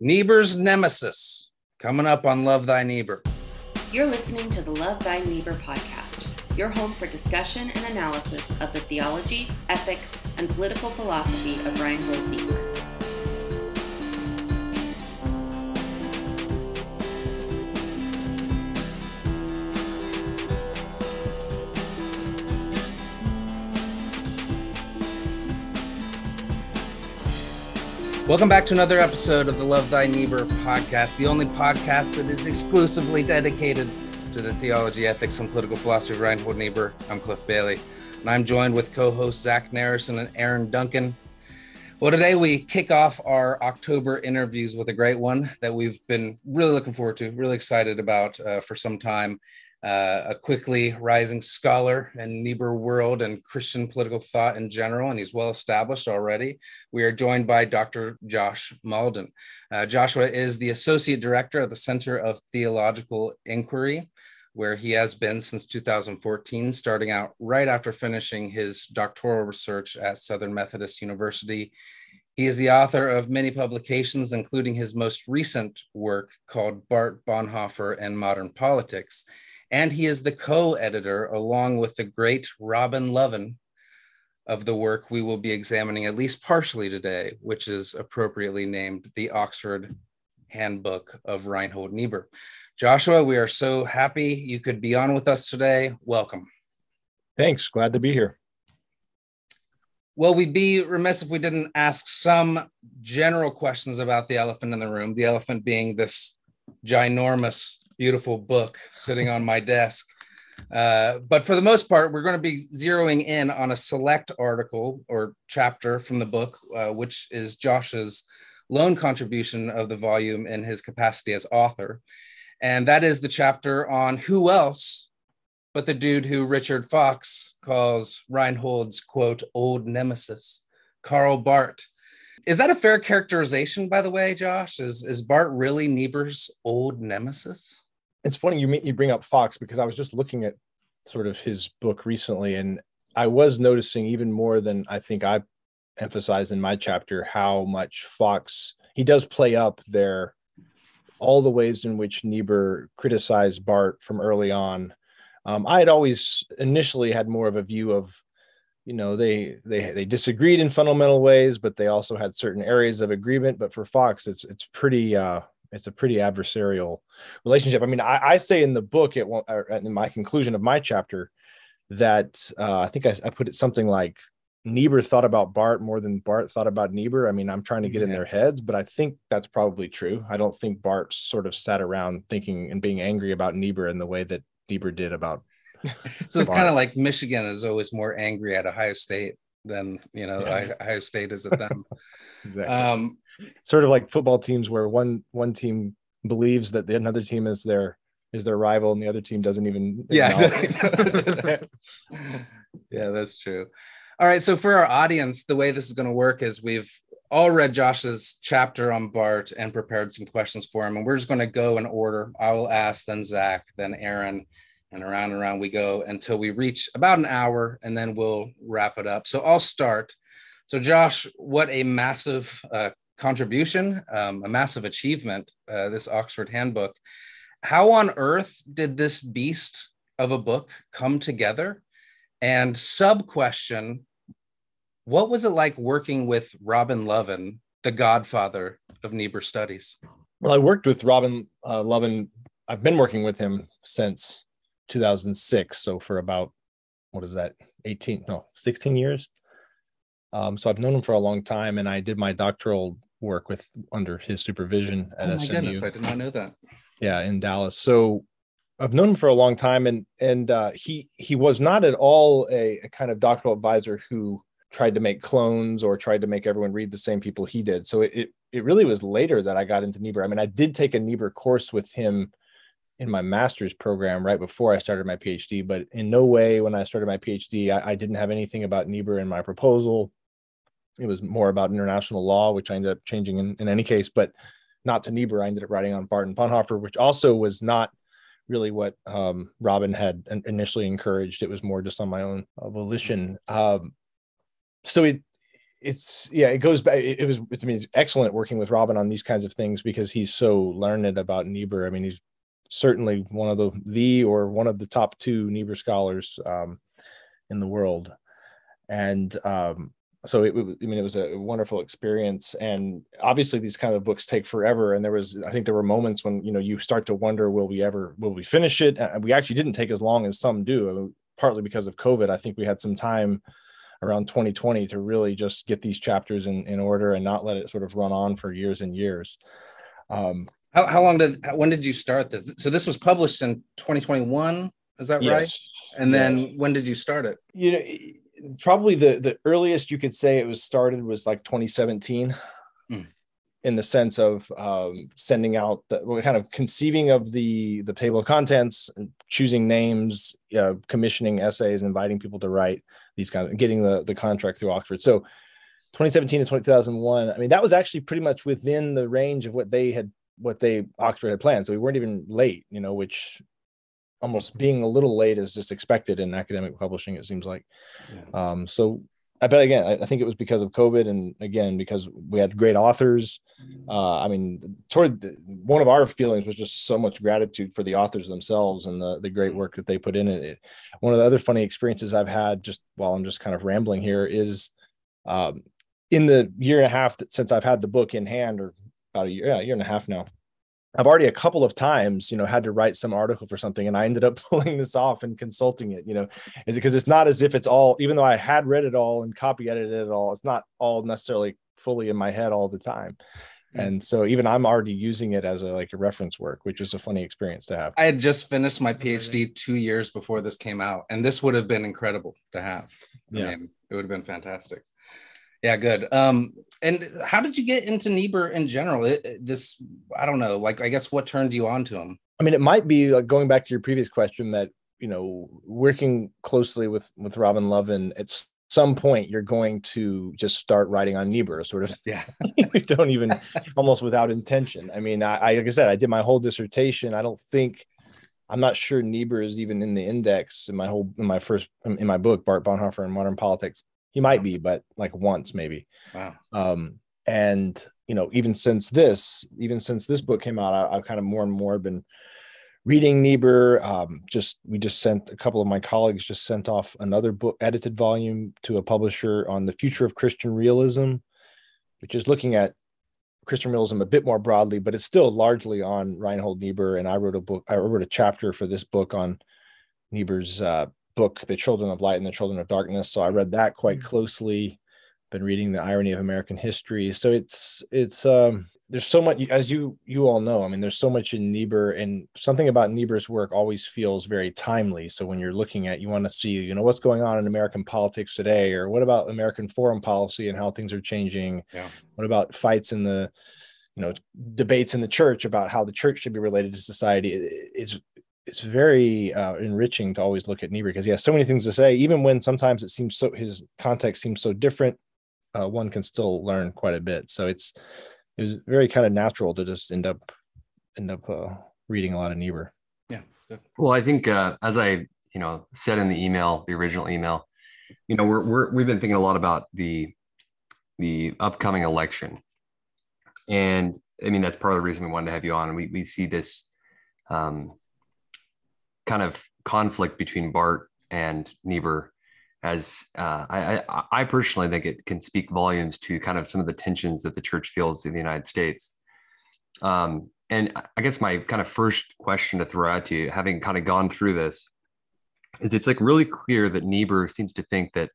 Niebuhr's Nemesis, coming up on Love Thy Niebuhr. You're listening to the Love Thy Niebuhr podcast, your home for discussion and analysis of the theology, ethics, and political philosophy of Reinhold Niebuhr. Welcome back to another episode of the Love Thy Niebuhr podcast, the only podcast that is exclusively dedicated to the theology, ethics, and political philosophy of Reinhold Niebuhr. I'm Cliff Bailey, and I'm joined with co-hosts Zach Narrison and Aaron Duncan. Well, today we kick off our October interviews with a great one that we've been really looking forward to, really excited about uh, for some time uh, a quickly rising scholar in Niebuhr world and Christian political thought in general, and he's well established already. We are joined by Dr. Josh Mauldin. Uh, Joshua is the Associate Director of the Center of Theological Inquiry, where he has been since 2014, starting out right after finishing his doctoral research at Southern Methodist University. He is the author of many publications, including his most recent work called Barth Bonhoeffer and Modern Politics and he is the co editor, along with the great Robin Lovin, of the work we will be examining at least partially today, which is appropriately named the Oxford Handbook of Reinhold Niebuhr. Joshua, we are so happy you could be on with us today. Welcome. Thanks. Glad to be here. Well, we'd be remiss if we didn't ask some general questions about the elephant in the room, the elephant being this ginormous beautiful book sitting on my desk. Uh, but for the most part, we're going to be zeroing in on a select article or chapter from the book, uh, which is Josh's lone contribution of the volume in his capacity as author. And that is the chapter on who else but the dude who Richard Fox calls Reinhold's quote, old nemesis, Karl Barth. Is that a fair characterization, by the way, Josh? Is, is Barth really Niebuhr's old nemesis? It's funny you you bring up Fox because I was just looking at sort of his book recently, and I was noticing even more than I think I emphasized in my chapter how much Fox he does play up there all the ways in which Niebuhr criticized Barth from early on. Um, I had always initially had more of a view of, you know, they they they disagreed in fundamental ways, but they also had certain areas of agreement. But for Fox, it's it's pretty uh, it's a pretty adversarial relationship. I mean, I, I say in the book, it won't, in my conclusion of my chapter, that uh, I think I, I, put it something like Niebuhr thought about Barth more than Barth thought about Niebuhr. I mean, I'm trying to get yeah. in their heads, but I think that's probably true. I don't think Barth sort of sat around thinking and being angry about Niebuhr in the way that Niebuhr did about. so it's kind of like Michigan is always more angry at Ohio State than you know yeah. Ohio State is at them. exactly. Um, sort of like football teams where one one team believes that the another team is their is their rival and the other team doesn't even yeah yeah that's true. All right so for our audience the way this is going to work is we've all read josh's chapter on barth and prepared some questions for him and we're just going to go in order. I will ask then zach then aaron and around and around we go until we reach about an hour and then we'll wrap it up. So i'll start. So josh what a massive uh, contribution, um, a massive achievement, uh, this Oxford Handbook. How on earth did this beast of a book come together? And sub question What was it like working with Robin Lovin, the godfather of Niebuhr studies? Well, I worked with Robin uh, Lovin. I've been working with him since 2006. So for about, what is that, 18, no, 16 years. Um, so I've known him for a long time, and I did my doctoral work with under his supervision at oh my SMU. Goodness, I did not know that. Yeah, in Dallas. So I've known him for a long time, and and uh, he he was not at all a, a, kind of doctoral advisor who tried to make clones or tried to make everyone read the same people he did. So it it, it really was later that I got into Niebuhr. I mean, I did take a Niebuhr course with him in my master's program right before I started my PhD, but in no way when I started my PhD, I, I didn't have anything about Niebuhr in my proposal it was more about international law, which I ended up changing in, in any case, but not to Niebuhr. I ended up writing on Barth and Bonhoeffer, which also was not really what um, Robin had initially encouraged. It was more just on my own volition. Um, so it it's yeah, it goes back. It, it was it's I mean, it's excellent working with Robin on these kinds of things because he's so learned about Niebuhr. I mean, he's certainly one of the the or one of the top two Niebuhr scholars um, in the world, and um, so it, I mean, it was a wonderful experience. And obviously, these kind of books take forever. And there was, I think, there were moments when you know you start to wonder, will we ever, will we finish it? And we actually didn't take as long as some do, partly because of COVID. I think we had some time around 2020 to really just get these chapters in, in order and not let it sort of run on for years and years. Um, how, how long did when did you start this? So this was published in 2021. Is that yes. right? And yes. then when did you start it? You know, probably the the earliest you could say it was started was like 2017. Mm. In the sense of um, sending out the kind of conceiving of the the table of contents, choosing names, uh, commissioning essays, inviting people to write these kind of getting the the contract through Oxford. So 2017 to 2001, I mean, that was actually pretty much within the range of what they had what they Oxford had planned. So we weren't even late, you know, which almost being a little late is just expected in academic publishing, it seems like. Yeah. Um, so I bet again, I, I, think it was because of COVID, and again because we had great authors. Uh, I mean, toward the, one of our feelings was just so much gratitude for the authors themselves and the the great mm-hmm. work that they put in it. One of the other funny experiences I've had, just while I'm just kind of rambling here, is um, in the year and a half that since I've had the book in hand, or about a year, yeah, a year and a half now. I've already a couple of times, you know, had to write some article for something, and I ended up pulling this off and consulting it. You know, is because it's not as if it's all, even though I had read it all and copy edited it all, it's not all necessarily fully in my head all the time. Hmm. And so even I'm already using it as a like a reference work, which is a funny experience to have. I had just finished my PhD two years before this came out, and this would have been incredible to have. I yeah. mean, it would have been fantastic. Yeah, good. Um, and how did you get into Niebuhr in general? It, this, I don't know. Like, I guess what turned you on to him? I mean, it might be like going back to your previous question that you know, working closely with with Robin Lovin at some point you're going to just start writing on Niebuhr, sort of. Yeah, we don't even almost without intention. I mean, I, I like I said, I did my whole dissertation. I don't think. I'm not sure Niebuhr is even in the index in my whole in my first in my book Barth Bonhoeffer and Modern Politics. He might be, but like once maybe. Wow. Um, and you know, even since this, even since this book came out, I, have kind of more and more been reading Niebuhr. Um, just we just sent a couple of my colleagues just sent off another book, edited volume to a publisher on the future of Christian realism, which is looking at Christian realism a bit more broadly, but it's still largely on Reinhold Niebuhr. And I wrote a book, I wrote a chapter for this book on Niebuhr's uh, book, The Children of Light and the Children of Darkness. So I read that quite mm. closely. Been reading The Irony of American History. So it's it's um there's so much as you you all know. I mean, there's so much in Niebuhr, and something about Niebuhr's work always feels very timely. So when you're looking at, you want to see, you know, what's going on in American politics today, or what about American foreign policy and how things are changing? Yeah. What about fights in the you know debates in the church about how the church should be related to society is it's very uh, enriching to always look at Niebuhr because he has so many things to say. Even when sometimes it seems so his context seems so different, uh, one can still learn quite a bit. So it's it was very kind of natural to just end up end up uh, reading a lot of Niebuhr. Yeah. Well, I think uh, as I you know said in the email, the original email, you know we're, we're we've been thinking a lot about the the upcoming election, and I mean that's part of the reason we wanted to have you on. We we see this. Um, kind of conflict between Barth and Niebuhr as uh, I, I, personally think it can speak volumes to kind of some of the tensions that the church feels in the United States. Um, and I guess my kind of first question to throw out to you, having kind of gone through this, is it's like really clear that Niebuhr seems to think that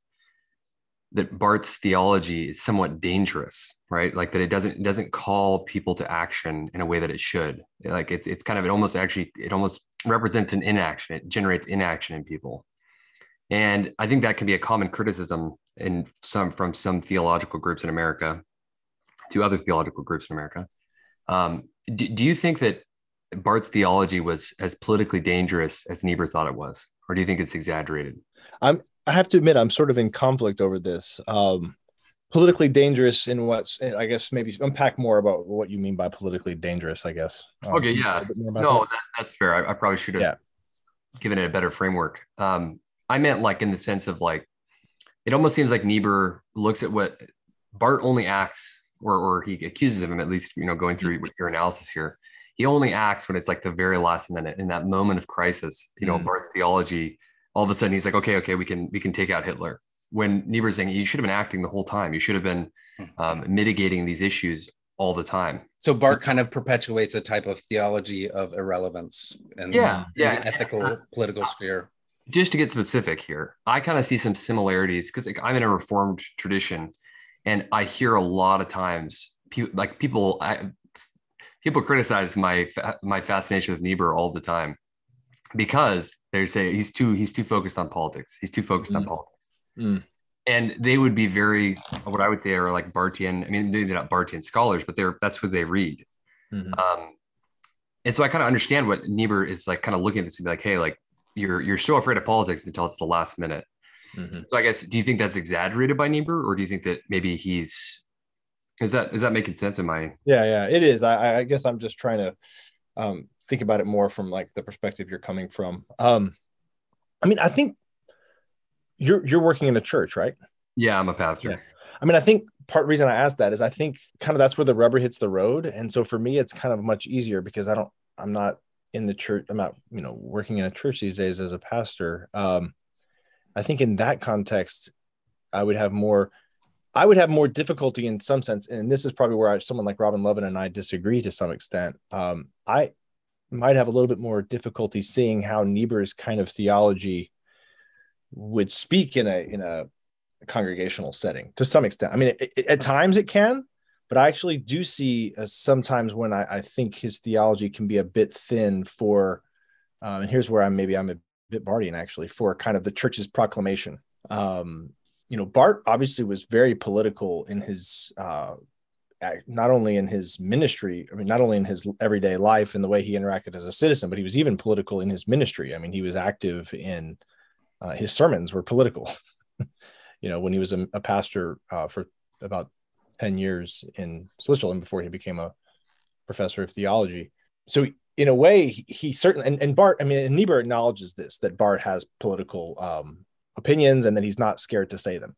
that Barth's theology is somewhat dangerous, right? Like that it doesn't it doesn't call people to action in a way that it should. Like it's it's kind of it almost actually it almost represents an inaction. It generates inaction in people. And I think that can be a common criticism in some from some theological groups in America to other theological groups in America. Um, do, do you think that Barth's theology was as politically dangerous as Niebuhr thought it was, or do you think it's exaggerated? I'm I have to admit, I'm sort of in conflict over this. Um, politically dangerous in what's, I guess, maybe unpack more about what you mean by politically dangerous. I guess. Um, okay, yeah, no, that? That, that's fair. I, I probably should have yeah. given it a better framework. Um, I meant like in the sense of like, it almost seems like Niebuhr looks at what Barth only acts, or or he accuses him at least, you know, going through with your analysis here. He only acts when it's like the very last minute in that moment of crisis. You know, Mm. Barth's theology. All of a sudden, he's like, okay, okay, we can we can take out Hitler. When Niebuhr's saying you should have been acting the whole time, you should have been um, mitigating these issues all the time. So Barth kind of perpetuates a type of theology of irrelevance and Yeah, in yeah. the ethical political sphere. just to get specific here, I kind of see some similarities because like, I'm in a reformed tradition, and I hear a lot of times people like people I, people criticize my my fascination with Niebuhr all the time because they say he's too he's too focused on politics. He's too focused on Mm. politics. Mm. And they would be very what I would say are like Barthian. I mean, they're not Barthian scholars, but they're that's what they read. Mhm. Um, and so I kind of understand what Niebuhr is like, kind of looking at this and be like, hey, like you're you're so afraid of politics until it's the last minute. Mhm. So I guess, do you think that's exaggerated by Niebuhr, or do you think that maybe he's is that is that making sense? in my Yeah, yeah, it is. I, I guess I'm just trying to um, think about it more from like the perspective you're coming from. Um, I mean, I think you're you're working in a church, right? yeah, I'm a pastor. Yeah. I mean, I think part reason I asked that is I think kind of that's where the rubber hits the road, and so for me, it's kind of much easier because I don't, I'm not in the church, I'm not, you know, working in a church these days as a pastor. Um, I think in that context, I would have more, I would have more difficulty in some sense, and this is probably where I, someone like Robin Lovin and I disagree to some extent. Um, I might have a little bit more difficulty seeing how Niebuhr's kind of theology would speak in a in a congregational setting to some extent. I mean, it, it- at times it can, but I actually do see uh, sometimes when I, I think his theology can be a bit thin for, um, and here's where I'm maybe I'm a bit Barthian actually for kind of the church's proclamation. Um, you know, Barth obviously was very political in his, uh, not only in his ministry, I mean, not only in his everyday life and the way he interacted as a citizen, but he was even political in his ministry. I mean, he was active in uh, his sermons were political. you know, when he was a, a pastor uh, for about 10 years in Switzerland before he became a professor of theology. So, in a way, he, he certainly, and, and Barth, I mean, and Niebuhr acknowledges this that Barth has political um, opinions and that he's not scared to say them.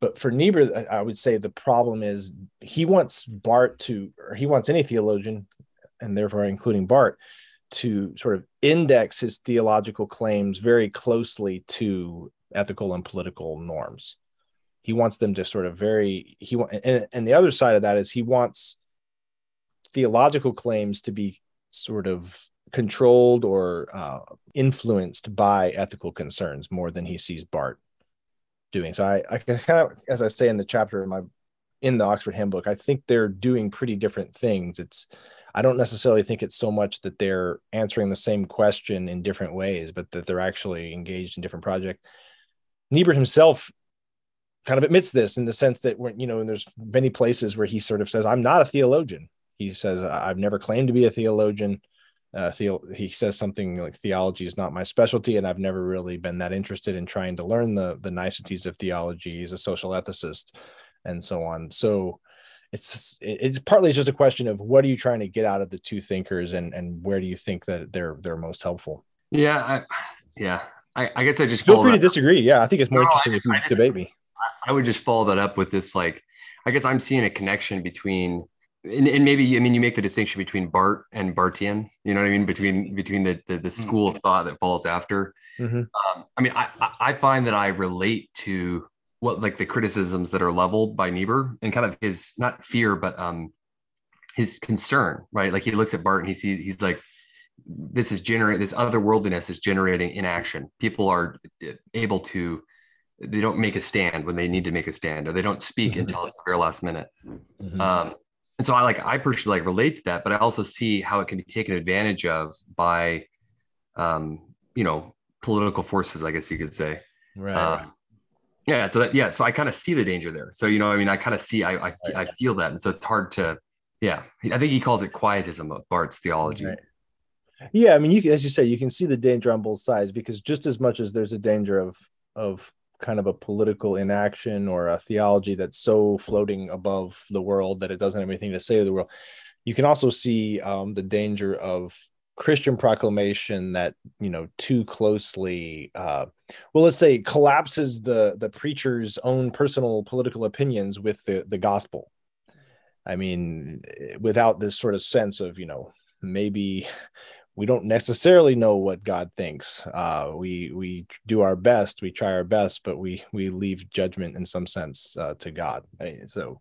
But for Niebuhr, I- would say the problem is he wants Barth to, or he wants any theologian, and therefore including Barth, to sort of index his theological claims very closely to ethical and political norms. He wants them to sort of very he and, and the other side of that is he wants theological claims to be sort of controlled or uh, influenced by ethical concerns more than he sees Barth doing. So I, I kind of, as I say in the chapter in my in the Oxford Handbook, I think they're doing pretty different things. It's I don't necessarily think it's so much that they're answering the same question in different ways, but that they're actually engaged in different projects. Niebuhr himself kind of admits this in the sense that when you know, and there's many places where he sort of says, "I'm not a theologian." He says, "I've never claimed to be a theologian." Uh, theo- he says something like theology is not my specialty, and I've never really been that interested in trying to learn the the niceties of theology. He's a social ethicist, and so on. So it's it's partly just a question of what are you trying to get out of the two thinkers, and and where do you think that they're they're most helpful? Yeah, I, yeah. I, I guess I just Feel free to disagree. Yeah, I think it's more No, interesting if you debate me. I would just follow that up with this like I guess I'm seeing a connection between and, and maybe I mean you make the distinction between Barth and Barthian, you know what I mean? Between between the the, the school of thought that follows after. Mhm. Um, I mean, I I- find that I relate to what like the criticisms that are leveled by Niebuhr and kind of his not fear, but um his concern, right? Like he looks at Barth and he sees he's like, this is generate this otherworldliness is generating inaction. People are uh, able to they don't make a stand when they need to make a stand, or they don't speak Mhm. until it's the very last minute. Mhm. Um, and so I like I personally like relate to that, but I also see how it can be taken advantage of by, um, you know, political forces. I guess you could say. right. Um, yeah. So that yeah. So I kind of see the danger there. So you know, I mean, I kind of see, I I, I feel that, and so it's hard to. Yeah, I think he calls it quietism of Barth's theology. Right. Yeah, I mean, you can, as you say, you can see the danger on both sides because just as much as there's a danger of of kind of a political inaction or a theology that's so floating above the world that it doesn't have anything to say to the world, you can also see um, the danger of Christian proclamation that you know too closely, uh, well, let's say collapses the the preacher's own personal political opinions with the the gospel. I mean, without this sort of sense of you know maybe we don't necessarily know what God thinks. Uh, we we do our best, we try our best, but we we leave judgment in some sense uh, to God. So,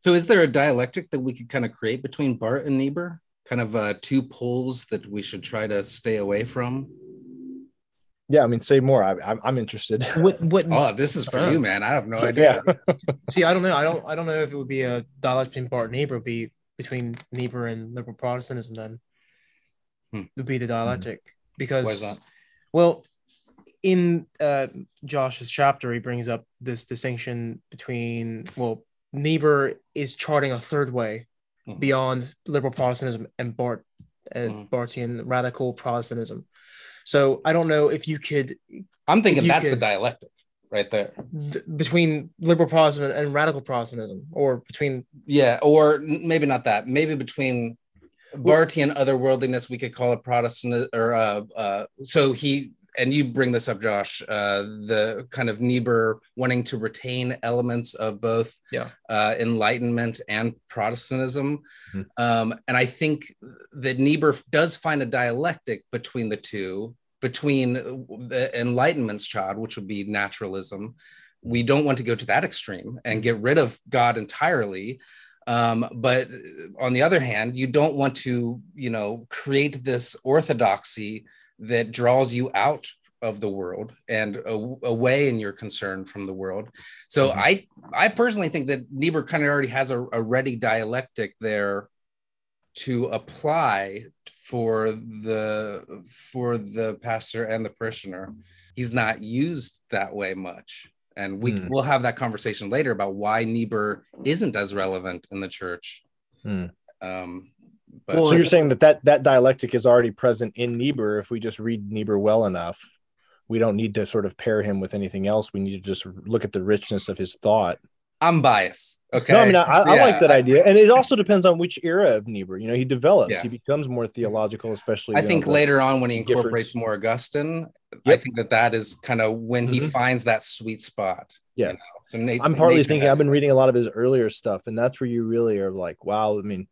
so is there a dialectic that we could kind of create between Barth and Niebuhr? kind of uh, two poles that we should try to stay away from? Yeah, I mean, say more. I, I'm I'm interested. What, what, oh, this is for uh, you, man. I have no idea. Yeah. See, I don't know. I don't. I don't know if it would be a dialect between Barth and Niebuhr. Would be between Niebuhr and liberal Protestantism. Then hmm. would be the dialectic hmm. because, well, in uh, Josh's chapter, he brings up this distinction between well, Niebuhr is charting a third way mm-hmm. beyond liberal Protestantism and Barth and mm-hmm. Barthian radical Protestantism. So I don't know if you could. I'm thinking that's could, the dialectic right there th- between liberal Protestant and radical Protestantism, or between yeah, or maybe not that. Maybe between Barthian otherworldliness, we could call it Protestant, or uh, uh, so he and you bring this up, Josh, uh, the kind of Niebuhr wanting to retain elements of both yeah. uh, Enlightenment and Protestantism. Mm-hmm. Um, and I think that Niebuhr does find a dialectic between the two, between the Enlightenment's child, which would be naturalism. We don't want to go to that extreme and get rid of God entirely. Um, but on the other hand, you don't want to, you know, create this orthodoxy that draws you out of the world and away in your concern from the world. So mm-hmm. I I personally think that Niebuhr kind of already has a, a ready dialectic there to apply for the for the pastor and the parishioner. He's not used that way much. And we mm. we'll have that conversation later about why Niebuhr isn't as relevant in the church. Mm. Um, but well, so you're saying that, that that dialectic is already present in Niebuhr. If we just read Niebuhr well enough, we don't need to sort of pair him with anything else. We need to just look at the richness of his thought. I'm biased. Okay. No, I mean, I, I like that idea. And it also depends on which era of Niebuhr. You know, he develops, yeah. he becomes more theological, especially. I think know, later on when he incorporates Giffords. more Augustine, yep. I think that that is kind of when he mm-hmm. finds that sweet spot. Yeah. You know? So Nate, I'm partly thinking, I've been reading a lot of his earlier stuff, and that's where you really are like, wow, I mean,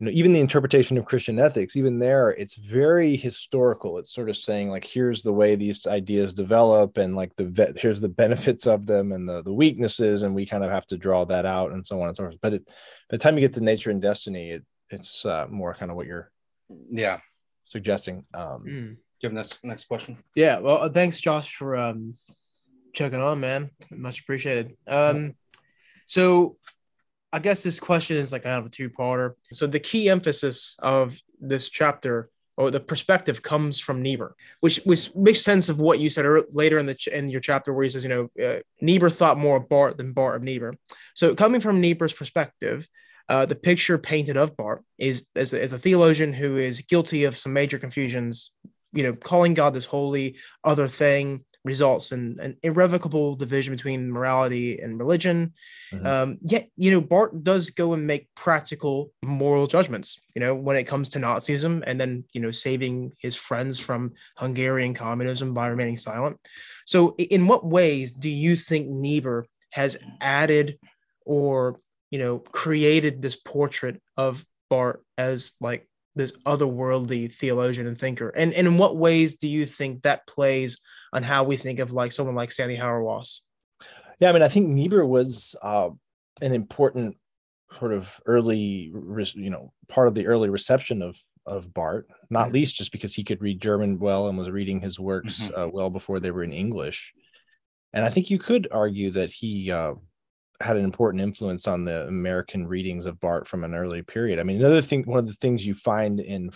you know even the interpretation of christian ethics even there it's very historical. It's sort of saying like here's the way these ideas develop and like the here's the benefits of them and the, the weaknesses and we kind of have to draw that out and so on and so forth. But it, by the time you get to nature and destiny it, it's uh, more kind of what you're yeah. suggesting um mm. do you have next next question? Yeah well uh, thanks josh for um checking on man. Much appreciated. Um so I guess this question is like kind of a two-parter. So the key emphasis of this chapter or the perspective comes from Niebuhr, which makes sense of what you said later in the in your chapter where he says, you know, uh, Niebuhr thought more of Barth than Barth of Niebuhr. So coming from Niebuhr's perspective, uh, the picture painted of Barth is as, as a theologian who is guilty of some major confusions, you know, calling God this holy other thing, results in an irrevocable division between morality and religion. Mm-hmm. Um, yet, you know, Barth does go and make practical moral judgments, you know, when it comes to Nazism and then, you know, saving his friends from Hungarian communism by remaining silent. So, in what ways do you think Niebuhr has added or, you know, created this portrait of Barth as like this otherworldly theologian and thinker? And, and in what ways do you think that plays on how we think of like someone like Stanley Hauerwas? Yeah, I mean, I think Niebuhr was uh, an important sort of early, you know, part of the early reception of of Barth, not mm-hmm. least just because he could read German well and was reading his works mm-hmm. uh, well before they were in English. And I think you could argue that he uh, had an important influence on the American readings of Barth from an early period. I mean, another thing, one of the things you find in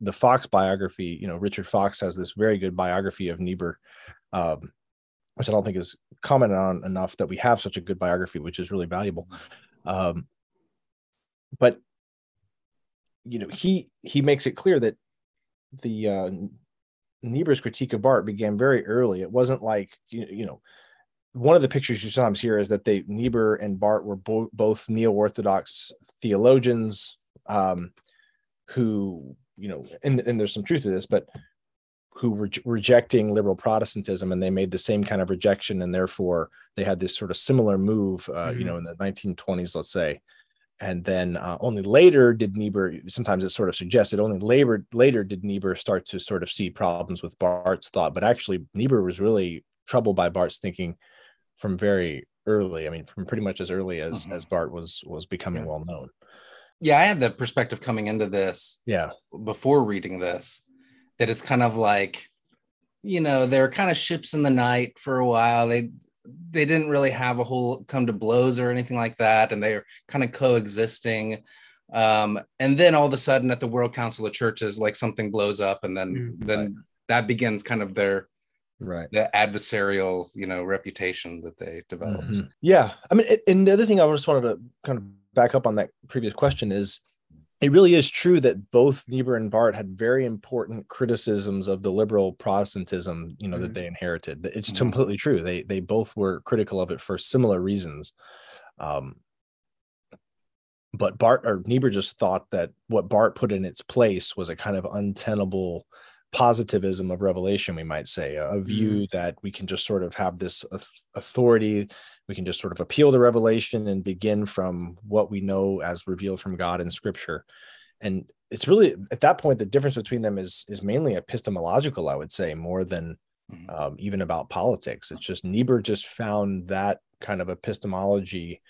the Fox biography, you know, Richard Fox has this very good biography of Niebuhr, um, which I don't think is commented on enough that we have such a good biography, which is really valuable. Um, but you know, he he makes it clear that the uh, Niebuhr's critique of Barth began very early. It wasn't like you, you know one of the pictures you sometimes hear is that they Niebuhr and Barth were bo- both neo-orthodox theologians um, who you know, and, and there's some truth to this, but who were rejecting liberal Protestantism, and they made the same kind of rejection, and therefore they had this sort of similar move, uh, mm-hmm. you know, in the 1920s, let's say. And then uh, only later did Niebuhr. Sometimes it sort of suggested only later later did Niebuhr start to sort of see problems with Barth's thought, but actually Niebuhr was really troubled by Barth's thinking from very early. I mean, from pretty much as early as mm-hmm. as Barth was was becoming yeah. well known. Yeah, I had the perspective coming into this. Yeah, before reading this, that it's kind of like you know they're kind of ships in the night for a while they they didn't really have a whole come to blows or anything like that and they're kind of coexisting um, and then all of a sudden at the world council of churches like something blows up and then mm, then that begins kind of their right the adversarial you know reputation that they developed mm-hmm. yeah i mean and the other thing i just wanted to kind of back up on that previous question is it really is true that both Niebuhr and Barth had very important criticisms of the liberal Protestantism, you know, mm-hmm. that they inherited. It's mm-hmm. completely true. They they both were critical of it for similar reasons. Um, but Barth or Niebuhr just thought that what Barth put in its place was a kind of untenable positivism of revelation, we might say, a, a view mm-hmm. that we can just sort of have this authority we can just sort of appeal to revelation and begin from what we know as revealed from god in scripture and it's really at that point the difference between them is is mainly epistemological i would say more than mm-hmm. um, even about politics it's just niebuhr just found that kind of epistemology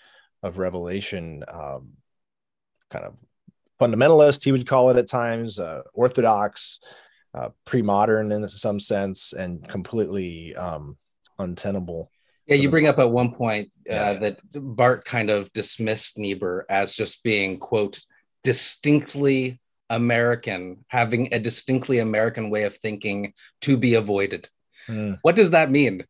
of revelation um, kind of fundamentalist he would call it at times uh, orthodox uh, pre-modern in some sense and completely um, untenable yeah, you bring up at one point uh, yeah. that Barth kind of dismissed Niebuhr as just being, quote, distinctly American, having a distinctly American way of thinking to be avoided. Mm. What does that mean?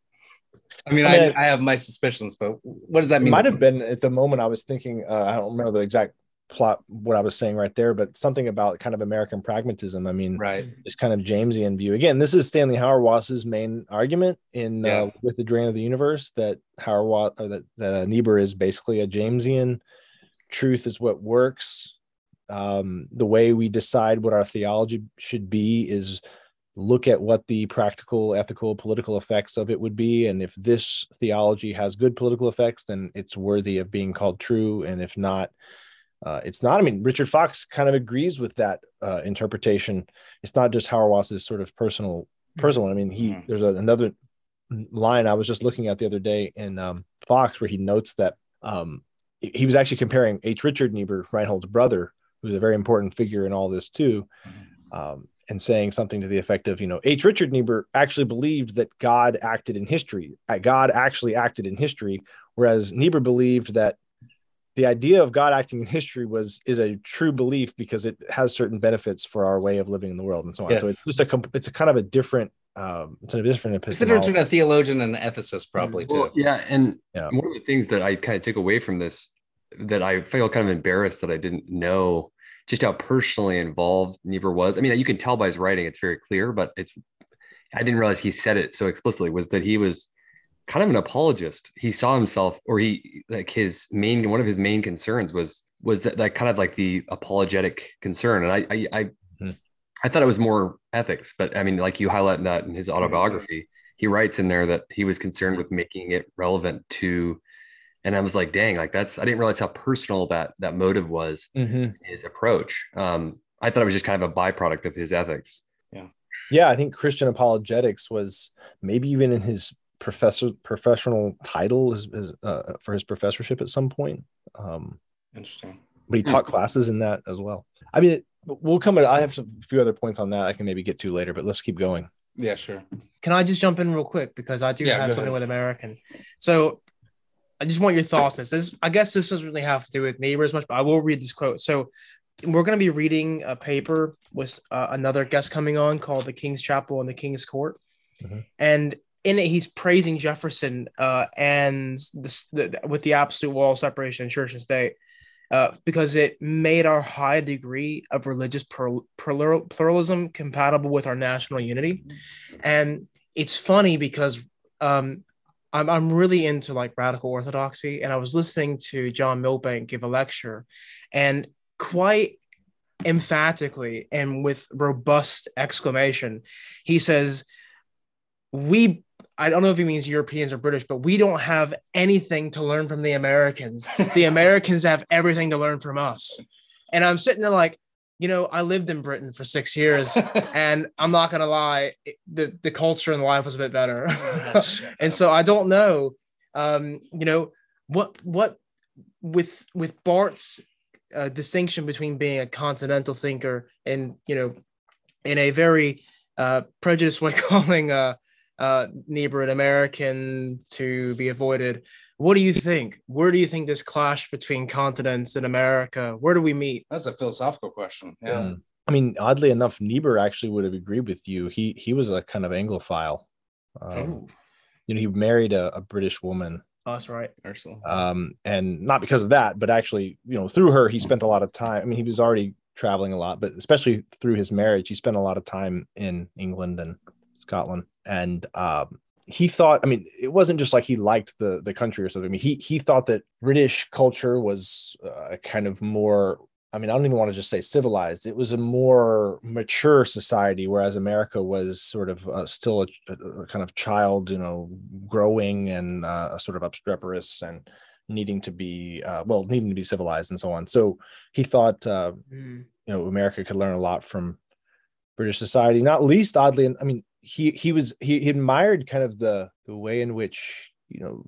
I mean, I, I, I, have my suspicions, but what does that mean? Might have been at the moment I was thinking, uh, I don't remember the exact plot what I was saying right there, but something about kind of American pragmatism. I mean, right, this kind of Jamesian view. Again, this is Stanley Hauerwas's main argument in uh, yeah. uh, with the Grain of the Universe that Hauerwas or that that uh, Niebuhr is basically a Jamesian. Truth is what works. Um, the way we decide what our theology should be is look at what the practical, ethical, political effects of it would be. And if this theology has good political effects, then it's worthy of being called true. And if not, uh, it's not. I mean, Richard Fox kind of agrees with that uh, interpretation. It's not just Hauerwas's sort of personal, mm-hmm. personal. I mean, he mm-hmm. there's a, another line I was just looking at the other day in um, Fox where he notes that um, he was actually comparing H. Richard Niebuhr, Reinhold's brother, who's a very important figure in all this too, mm-hmm. um, and saying something to the effect of, you know, H. Richard Niebuhr actually believed that God acted in history. God actually acted in history, whereas Niebuhr believed that the idea of God acting in history was is a true belief because it has certain benefits for our way of living in the world and so on. Yes. So it's just a it's a kind of a different um, it's a different epistemology. It's between a theologian and an ethicist, probably too. Well, yeah, and yeah. one of the things that I kind of take away from this that I feel kind of embarrassed that I didn't know just how personally involved Niebuhr was. I mean, you can tell by his writing; it's very clear, but it's I didn't realize he said it so explicitly. Was that he was kind of an apologist. He saw himself, or he like his main one of his main concerns was was that, that kind of like the apologetic concern. And I I I, mm-hmm. I thought it was more ethics, but I mean, like you highlight that in his autobiography, he writes in there that he was concerned with making it relevant to. And I was like, dang, like that's I didn't realize how personal that that motive was. Mm-hmm. His approach. Um, I thought it was just kind of a byproduct of his ethics. Yeah. Yeah, I think Christian apologetics was maybe even in his professor professional title is, is uh, for his professorship at some point. Um, Interesting. But he taught mm-hmm. classes in that as well. I mean, we'll come. In, I have a few other points on that I can maybe get to later, but let's keep going. Yeah, sure. Can I just jump in real quick because I do yeah, have something ahead. with American. So I just want your thoughts on this. this. I guess this doesn't really have to do with Niebuhr much, but I will read this quote. So we're going to be reading a paper with uh, another guest coming on called the King's Chapel and the King's Court. Mm-hmm. And in it, he's praising Jefferson uh, and the, with the absolute wall separation in church and state uh, because it made our high degree of religious plural, pluralism compatible with our national unity. And it's funny because um, I'm, I'm really into like radical orthodoxy, and I was listening to John Milbank give a lecture, and quite emphatically and with robust exclamation. He says, We, I don't know if he means Europeans or British, but we don't have anything to learn from the Americans. The Americans have everything to learn from us. And I'm sitting there like, you know, I lived in Britain for six years, and I'm not gonna lie, the the culture and the life was a bit better. and so I don't know, um, you know, what what with with Barth's uh, distinction between being a continental thinker and you know, in a very uh, prejudiced way, calling uh, uh, Niebuhr an American to be avoided. What do you think? Where do you think this clash between continents in America? Where do we meet? That's a philosophical question. Yeah. Um, I mean, oddly enough, Niebuhr actually would have agreed with you. He he was a kind of Anglophile. Um, Oh, You know, he married a, a British woman, Oh, that's right. Ursula. um, and not because of that, but actually, you know, through her, he spent a lot of time. I mean, he was already traveling a lot, but especially through his marriage, he spent a lot of time in England and Scotland. And um, he thought, I mean, it wasn't just like he liked the the country or something. I mean, he he thought that British culture was uh, kind of more. I mean, I don't even want to just say civilized. It was a more mature society, whereas America was sort of uh, still a, a- kind of child, you know, growing and uh, sort of obstreperous and needing to be, uh, well, needing to be civilized and so on. So he thought, uh, Mm. you know, America could learn a lot from British society. Not least, oddly, and I mean, he he was he, he admired kind of the the way in which you know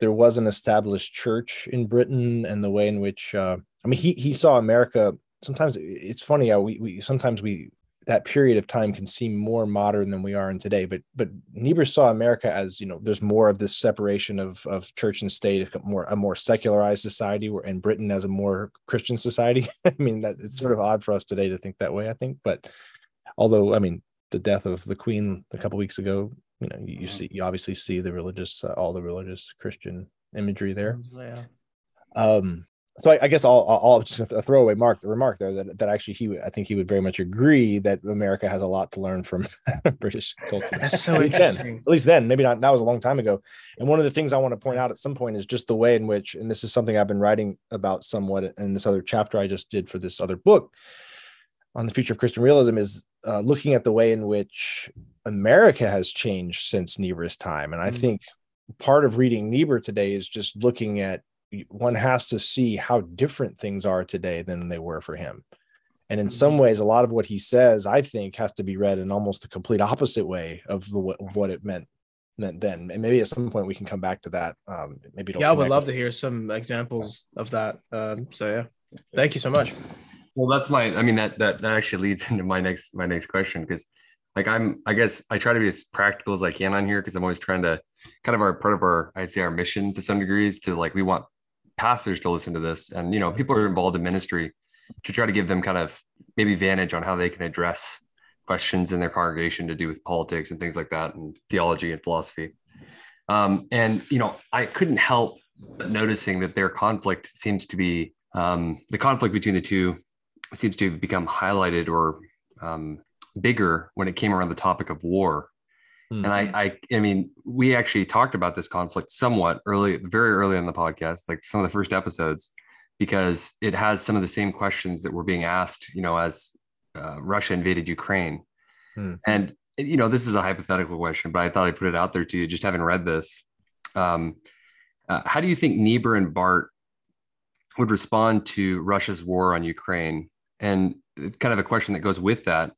there was an established church in Britain and the way in which uh, I mean he he saw America. Sometimes it's funny how we we sometimes we that period of time can seem more modern than we are in today. But but Niebuhr saw America as you know there's more of this separation of of church and state, a more a more secularized society, where and Britain as a more Christian society. I mean that it's sort of odd for us today to think that way. I think, but although I mean the death of the Queen a couple weeks ago, you know you, you Mhm. see you obviously see the religious uh, all the religious Christian imagery there. Yeah. Um, so I, I guess I'll, I'll, I'll just a throwaway mark the remark there that, that actually he I think he would very much agree that America has a lot to learn from British culture. That's so At least then. interesting. At least then, maybe not. That was a long time ago. And one of the things I want to point out at some point is just the way in which, and this is something I've been writing about somewhat in this other chapter I just did for this other book on the future of Christian realism, is uh, looking at the way in which America has changed since Niebuhr's time. And I Mm. think part of reading Niebuhr today is just looking at one has to see how different things are today than they were for him. And in some ways, a lot of what he says, I think, has to be read in almost a complete opposite way of the of what it meant meant then. And maybe at some point we can come back to that. Um, maybe it'll Yeah, I would love with- to hear some examples of that. Um, so yeah, thank you so much. Well, that's my. I mean, that that that actually leads into my next my next question because, like, I'm. I guess I try to be as practical as I can on here because I'm always trying to kind of our part of our I'd say our mission to some degrees to like we want pastors to listen to this and you know people are involved in ministry to try to give them kind of maybe vantage on how they can address questions in their congregation to do with politics and things like that and theology and philosophy. Um, and you know, I couldn't help but noticing that their conflict seems to be um, the conflict between the two seems to have become highlighted or um, bigger when it came around the topic of war. Hmm. And I, I, I mean, we actually talked about this conflict somewhat early, very early in the podcast, like some of the first episodes, because it has some of the same questions that were being asked, you know, as uh, Russia invaded Ukraine. Hmm. And you know, this is a hypothetical question, but I thought I'd put it out there to you, just having read this. Um, uh, how do you think Niebuhr and Barth would respond to Russia's war on Ukraine? And kind of a question that goes with that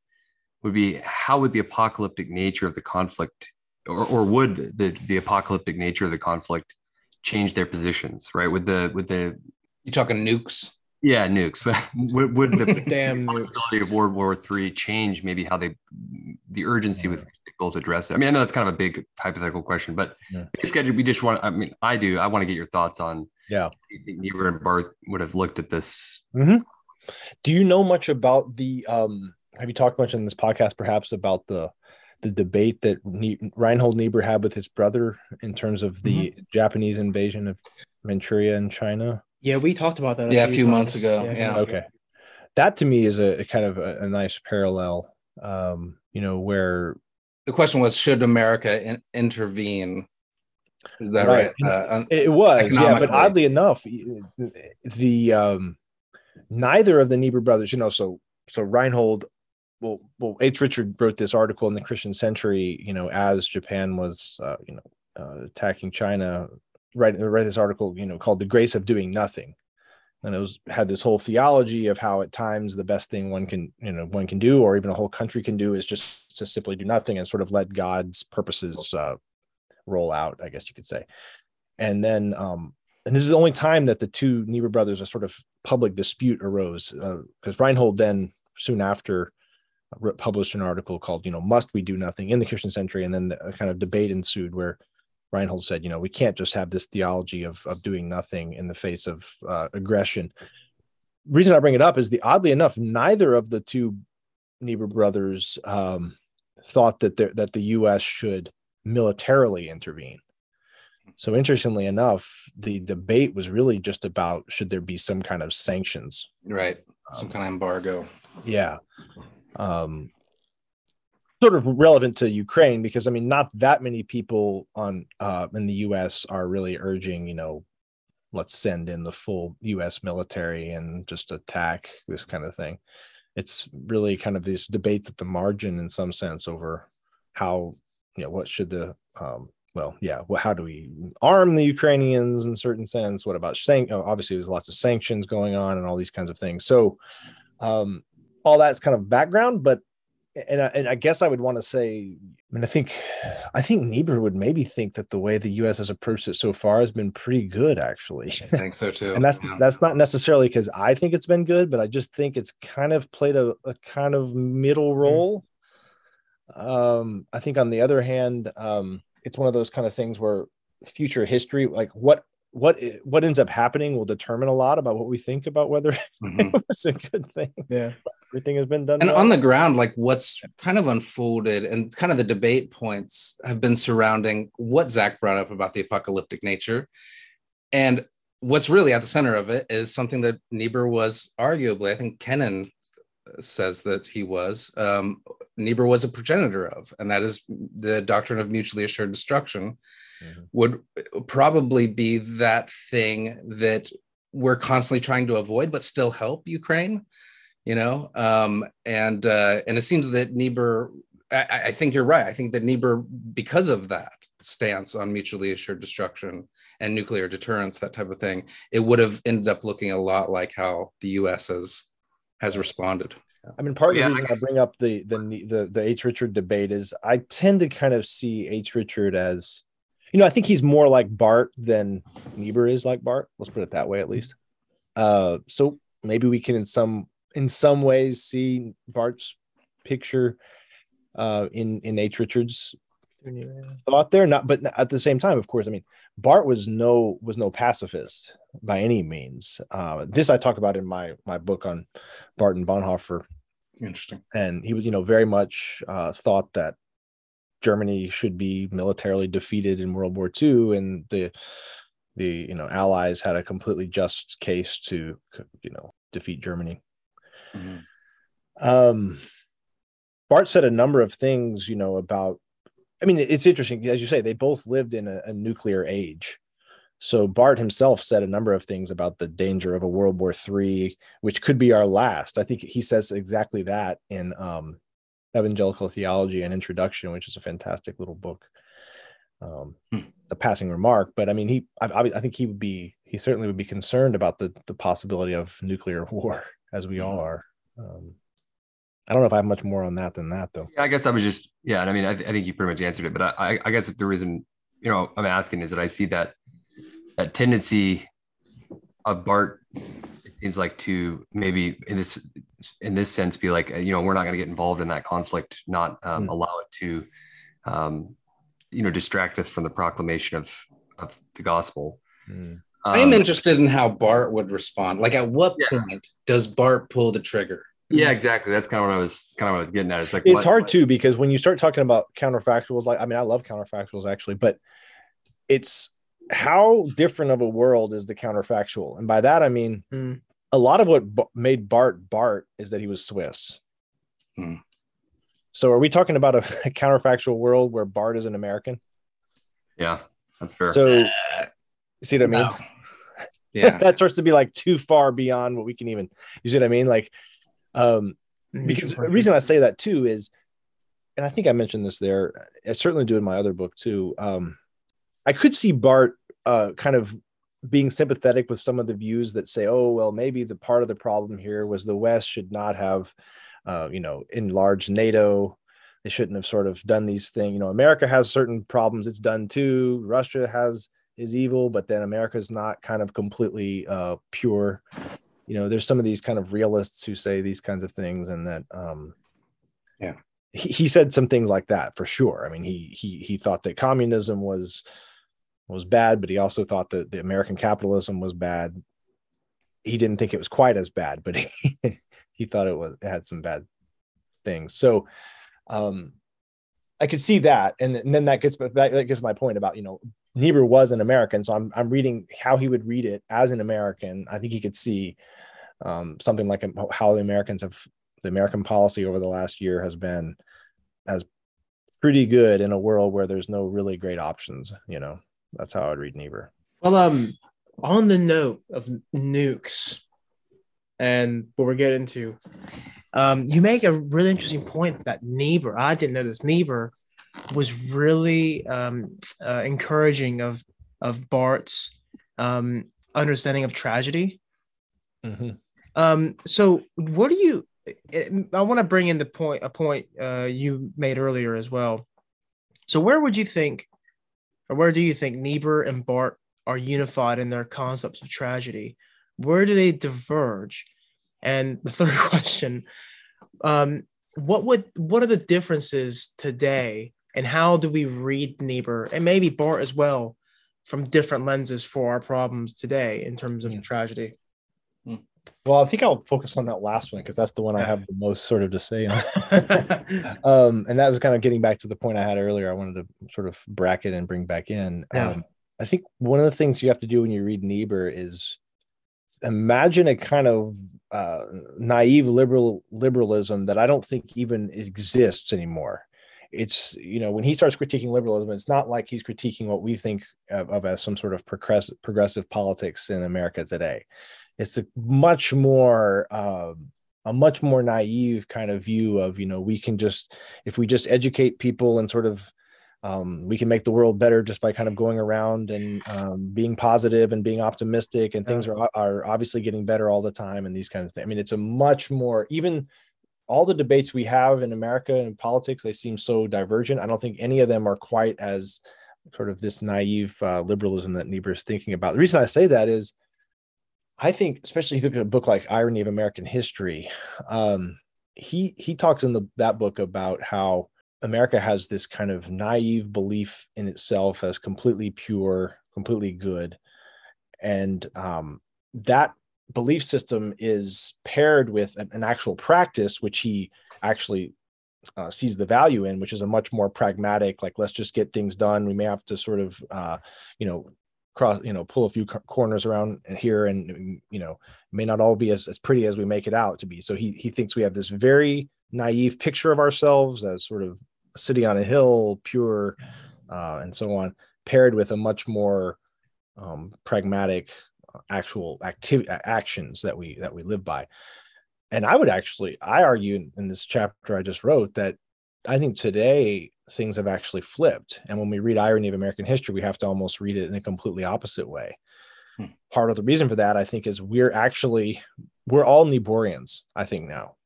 would be how would the apocalyptic nature of the conflict, or, or would the, the apocalyptic nature of the conflict change their positions, right? With the, with the, You talking nukes? yeah, nukes, would, would the Damn. possibility of World War III change maybe how they, the urgency with which they both address it? I mean, I know that's kind of a big hypothetical question, but Yeah. basically, we just want, I mean, I do, I want to get your thoughts on, Yeah. you think Niebuhr and Barth would have looked at this mm-hmm. Do you know much about the? Um, have you talked much in this podcast, perhaps, about the the debate that ne- Reinhold Niebuhr had with his brother in terms of the Japanese invasion of Manchuria and China? Yeah, we talked about that. Yeah, a few months ago, a few yeah. Okay, that to me is a, a kind of a, a nice parallel. Um, you know, where The question was, should America in- intervene? Is that Right. right? Uh, It was, yeah, but oddly enough, the um, neither of the Niebuhr brothers, you know, so so Reinhold, well, well, H. Richard wrote this article in the Christian Century, you know, as Japan was, uh, you know, uh, attacking China. Right, read this article, you know, called "The Grace of Doing Nothing," and it was had this whole theology of how at times the best thing one can, you know, one can do, or even a whole country can do, is just to simply do nothing and sort of let God's purposes uh, roll out, I guess you could say. And then, um, and this is the only time that the two Niebuhr brothers a sort of public dispute arose because uh, Reinhold then soon after published an article called, you know, must we do nothing in the Christian century? And then a kind of debate ensued where Reinhold said, you know, we can't just have this theology of, of doing nothing in the face of uh, aggression. Reason I bring it up is the oddly enough, neither of the two Niebuhr brothers um, thought that that the U.S. should militarily intervene. So interestingly enough, the debate was really just about should there be some kind of sanctions, right? Some um, kind of embargo. Yeah. Um, sort of relevant to Ukraine because I mean, not that many people on uh, in the U.S. are really urging, you know, let's send in the full U.S. military and just attack this kind of thing. It's really kind of this debate at the margin, in some sense, over how you know what should the um, well, yeah. Well, how do we arm the Ukrainians in a certain sense? What about saying? Oh, obviously, there's lots of sanctions going on and all these kinds of things. So, um, all that's kind of background, but and I, and I guess I would want to say, I mean, I think, I think Niebuhr would maybe think that the way the U.S. has approached it so far has been pretty good, actually. I think so too. and that's yeah. that's not necessarily because I think it's been good, but I just think it's kind of played a, a kind of middle mm-hmm. role. Mm-hmm. Um, I think on the other hand, um, it's one of those kind of things where future history, like what what what ends up happening will determine a lot about what we think about whether mm-hmm. it's a good thing. Yeah. Everything has been done. And well. on the ground, like what's kind of unfolded and kind of the debate points have been surrounding what Zach brought up about the apocalyptic nature. And what's really at the center of it is something that Niebuhr was arguably, I think Kennan says that he was, um, Niebuhr was a progenitor of, and that is the doctrine of mutually assured destruction, mm-hmm. would probably be that thing that we're constantly trying to avoid, but still help Ukraine. You know, um, and uh, and it seems that Niebuhr. I, I think you're right. I think that Niebuhr, because of that stance on mutually assured destruction and nuclear deterrence, that type of thing, it would have ended up looking a lot like how the U.S. has has responded. I mean, part of yeah, the reason I, I, bring up the, the the the H. Richard debate is I tend to kind of see H. Richard as, you know, I think he's more like Barth than Niebuhr is like Barth. Let's put it that way, at least. Uh, so maybe we can, in some in some ways, see Barth's picture uh, in in H. Richard's thought there. Not, but at the same time, of course, I mean, Barth was no was no pacifist by any means. Uh, this I talk about in my my book on Barth and Bonhoeffer. Interesting. And he was, you know, very much uh, thought that Germany should be militarily defeated in World War II, and the the you know Allies had a completely just case to you know defeat Germany. Mm-hmm. Um, Barth said a number of things, you know, about. I mean, it's interesting as you say. They both lived in a, a nuclear age, so Barth himself said a number of things about the danger of a World War III, which could be our last. I think he says exactly that in um, Evangelical Theology and Introduction, which is a fantastic little book. Um, hmm. A passing remark, but I mean, he, I, I, think he would be, he certainly would be concerned about the the possibility of nuclear war, as we all hmm. are. Um, I don't know if I have much more on that than that, though. Yeah, I guess I was just, yeah, and I mean, I, th- I think you pretty much answered it, but I, I guess if the reason, you know, I'm asking is that I see that that tendency of Barth, it seems like to maybe in this in this sense be like you know we're not going to get involved in that conflict not um, mm. allow it to um, you know distract us from the proclamation of of the gospel mm. i'm interested in how Barth would respond like at what yeah. point does Barth pull the trigger yeah, exactly. That's kind of what I was kind of what I was getting at. It's like it's what, hard what? too because when you start talking about counterfactuals, like I mean, I love counterfactuals actually, but it's how different of a world is the counterfactual? And by that, I mean, mm. a lot of what b- made Barth Barth is that he was Swiss. Mm. So are we talking about a, a, counterfactual world where Barth is an American? Yeah, that's fair. So, uh, see what I mean? No. Yeah. that starts to be like too far beyond what we can even, you see what I mean? Like, um, because the reason I say that too is, and I think I mentioned this there. I certainly do in my other book too. Um, I could see Barth uh, kind of being sympathetic with some of the views that say, oh, well, maybe the part of the problem here was the West should not have, uh, you know, enlarged NATO. They shouldn't have sort of done these things. You know, America has certain problems it's done too. Russia has is evil, but then America's not kind of completely uh, pure. You know, there's some of these kind of realists who say these kinds of things, and that, um, yeah, he, he said some things like that for sure. I mean, he he he thought that communism was was bad, but he also thought that the American capitalism was bad. He didn't think it was quite as bad, but he, he thought it was it had some bad things. So um I could see that. And, and then that gets that, that gets my point about, you know, Niebuhr was an American. So I'm I'm reading how he would read it as an American. I think he could see um, something like how the Americans have the American policy over the last year has been as pretty good in a world where there's no really great options, you know. That's how I'd read Niebuhr. Well, um, on the note of nukes and what we're getting to, um, you make a really interesting point that Niebuhr, I didn't know this, Niebuhr was really um, uh, encouraging of of Barth's um, understanding of tragedy. Mm-hmm. Um, so, what do you? I want to bring in the point a point uh, you made earlier as well. So, where would you think or where do you think Niebuhr and Barth are unified in their concepts of tragedy? Where do they diverge? And the third question, um, what would what are the differences today, and how do we read Niebuhr and maybe Barth as well from different lenses for our problems today in terms of mm. tragedy? Well, I think I'll focus on that last one because that's the one I have the most sort of to say on. um, and that was kind of getting back to the point I had earlier. I wanted to sort of bracket and bring back in. Yeah. Um, I think one of the things you have to do when you read Niebuhr is imagine a kind of uh, naive liberal liberalism that I don't think even exists anymore. It's you know when he starts critiquing liberalism, it's not like he's critiquing what we think of, of as some sort of progressive progressive politics in America today. It's a much more um, a much more naive kind of view of you know we can just if we just educate people and sort of um, we can make the world better just by kind of going around and um, being positive and being optimistic and things are, are obviously getting better all the time and these kinds of things i mean it's a much more even all the debates we have in america and politics they seem so divergent. I don't think any of them are quite as sort of this naive uh, liberalism that niebuhr is thinking about. The reason i say that is I think, especially look at a book like Irony of American History, um, he he talks in the that book about how America has this kind of naive belief in itself as completely pure, completely good, and um, that belief system is paired with an, an actual practice, which he actually uh, sees the value in, which is a much more pragmatic, like let's just get things done. We may have to sort of, uh, you know, cross you know pull a few corners around here and you know may not all be as, as pretty as we make it out to be so he he thinks we have this very naive picture of ourselves as sort of a city on a hill pure uh, and so on paired with a much more um, pragmatic actual activity actions that we that we live by and i would actually i argue in this chapter i just wrote that i think today things have actually flipped. And when we read Irony of American History, we have to almost read it in a completely opposite way. Hmm. Part of the reason for that, I think, is we're actually we're all Niebuhrians. I think now,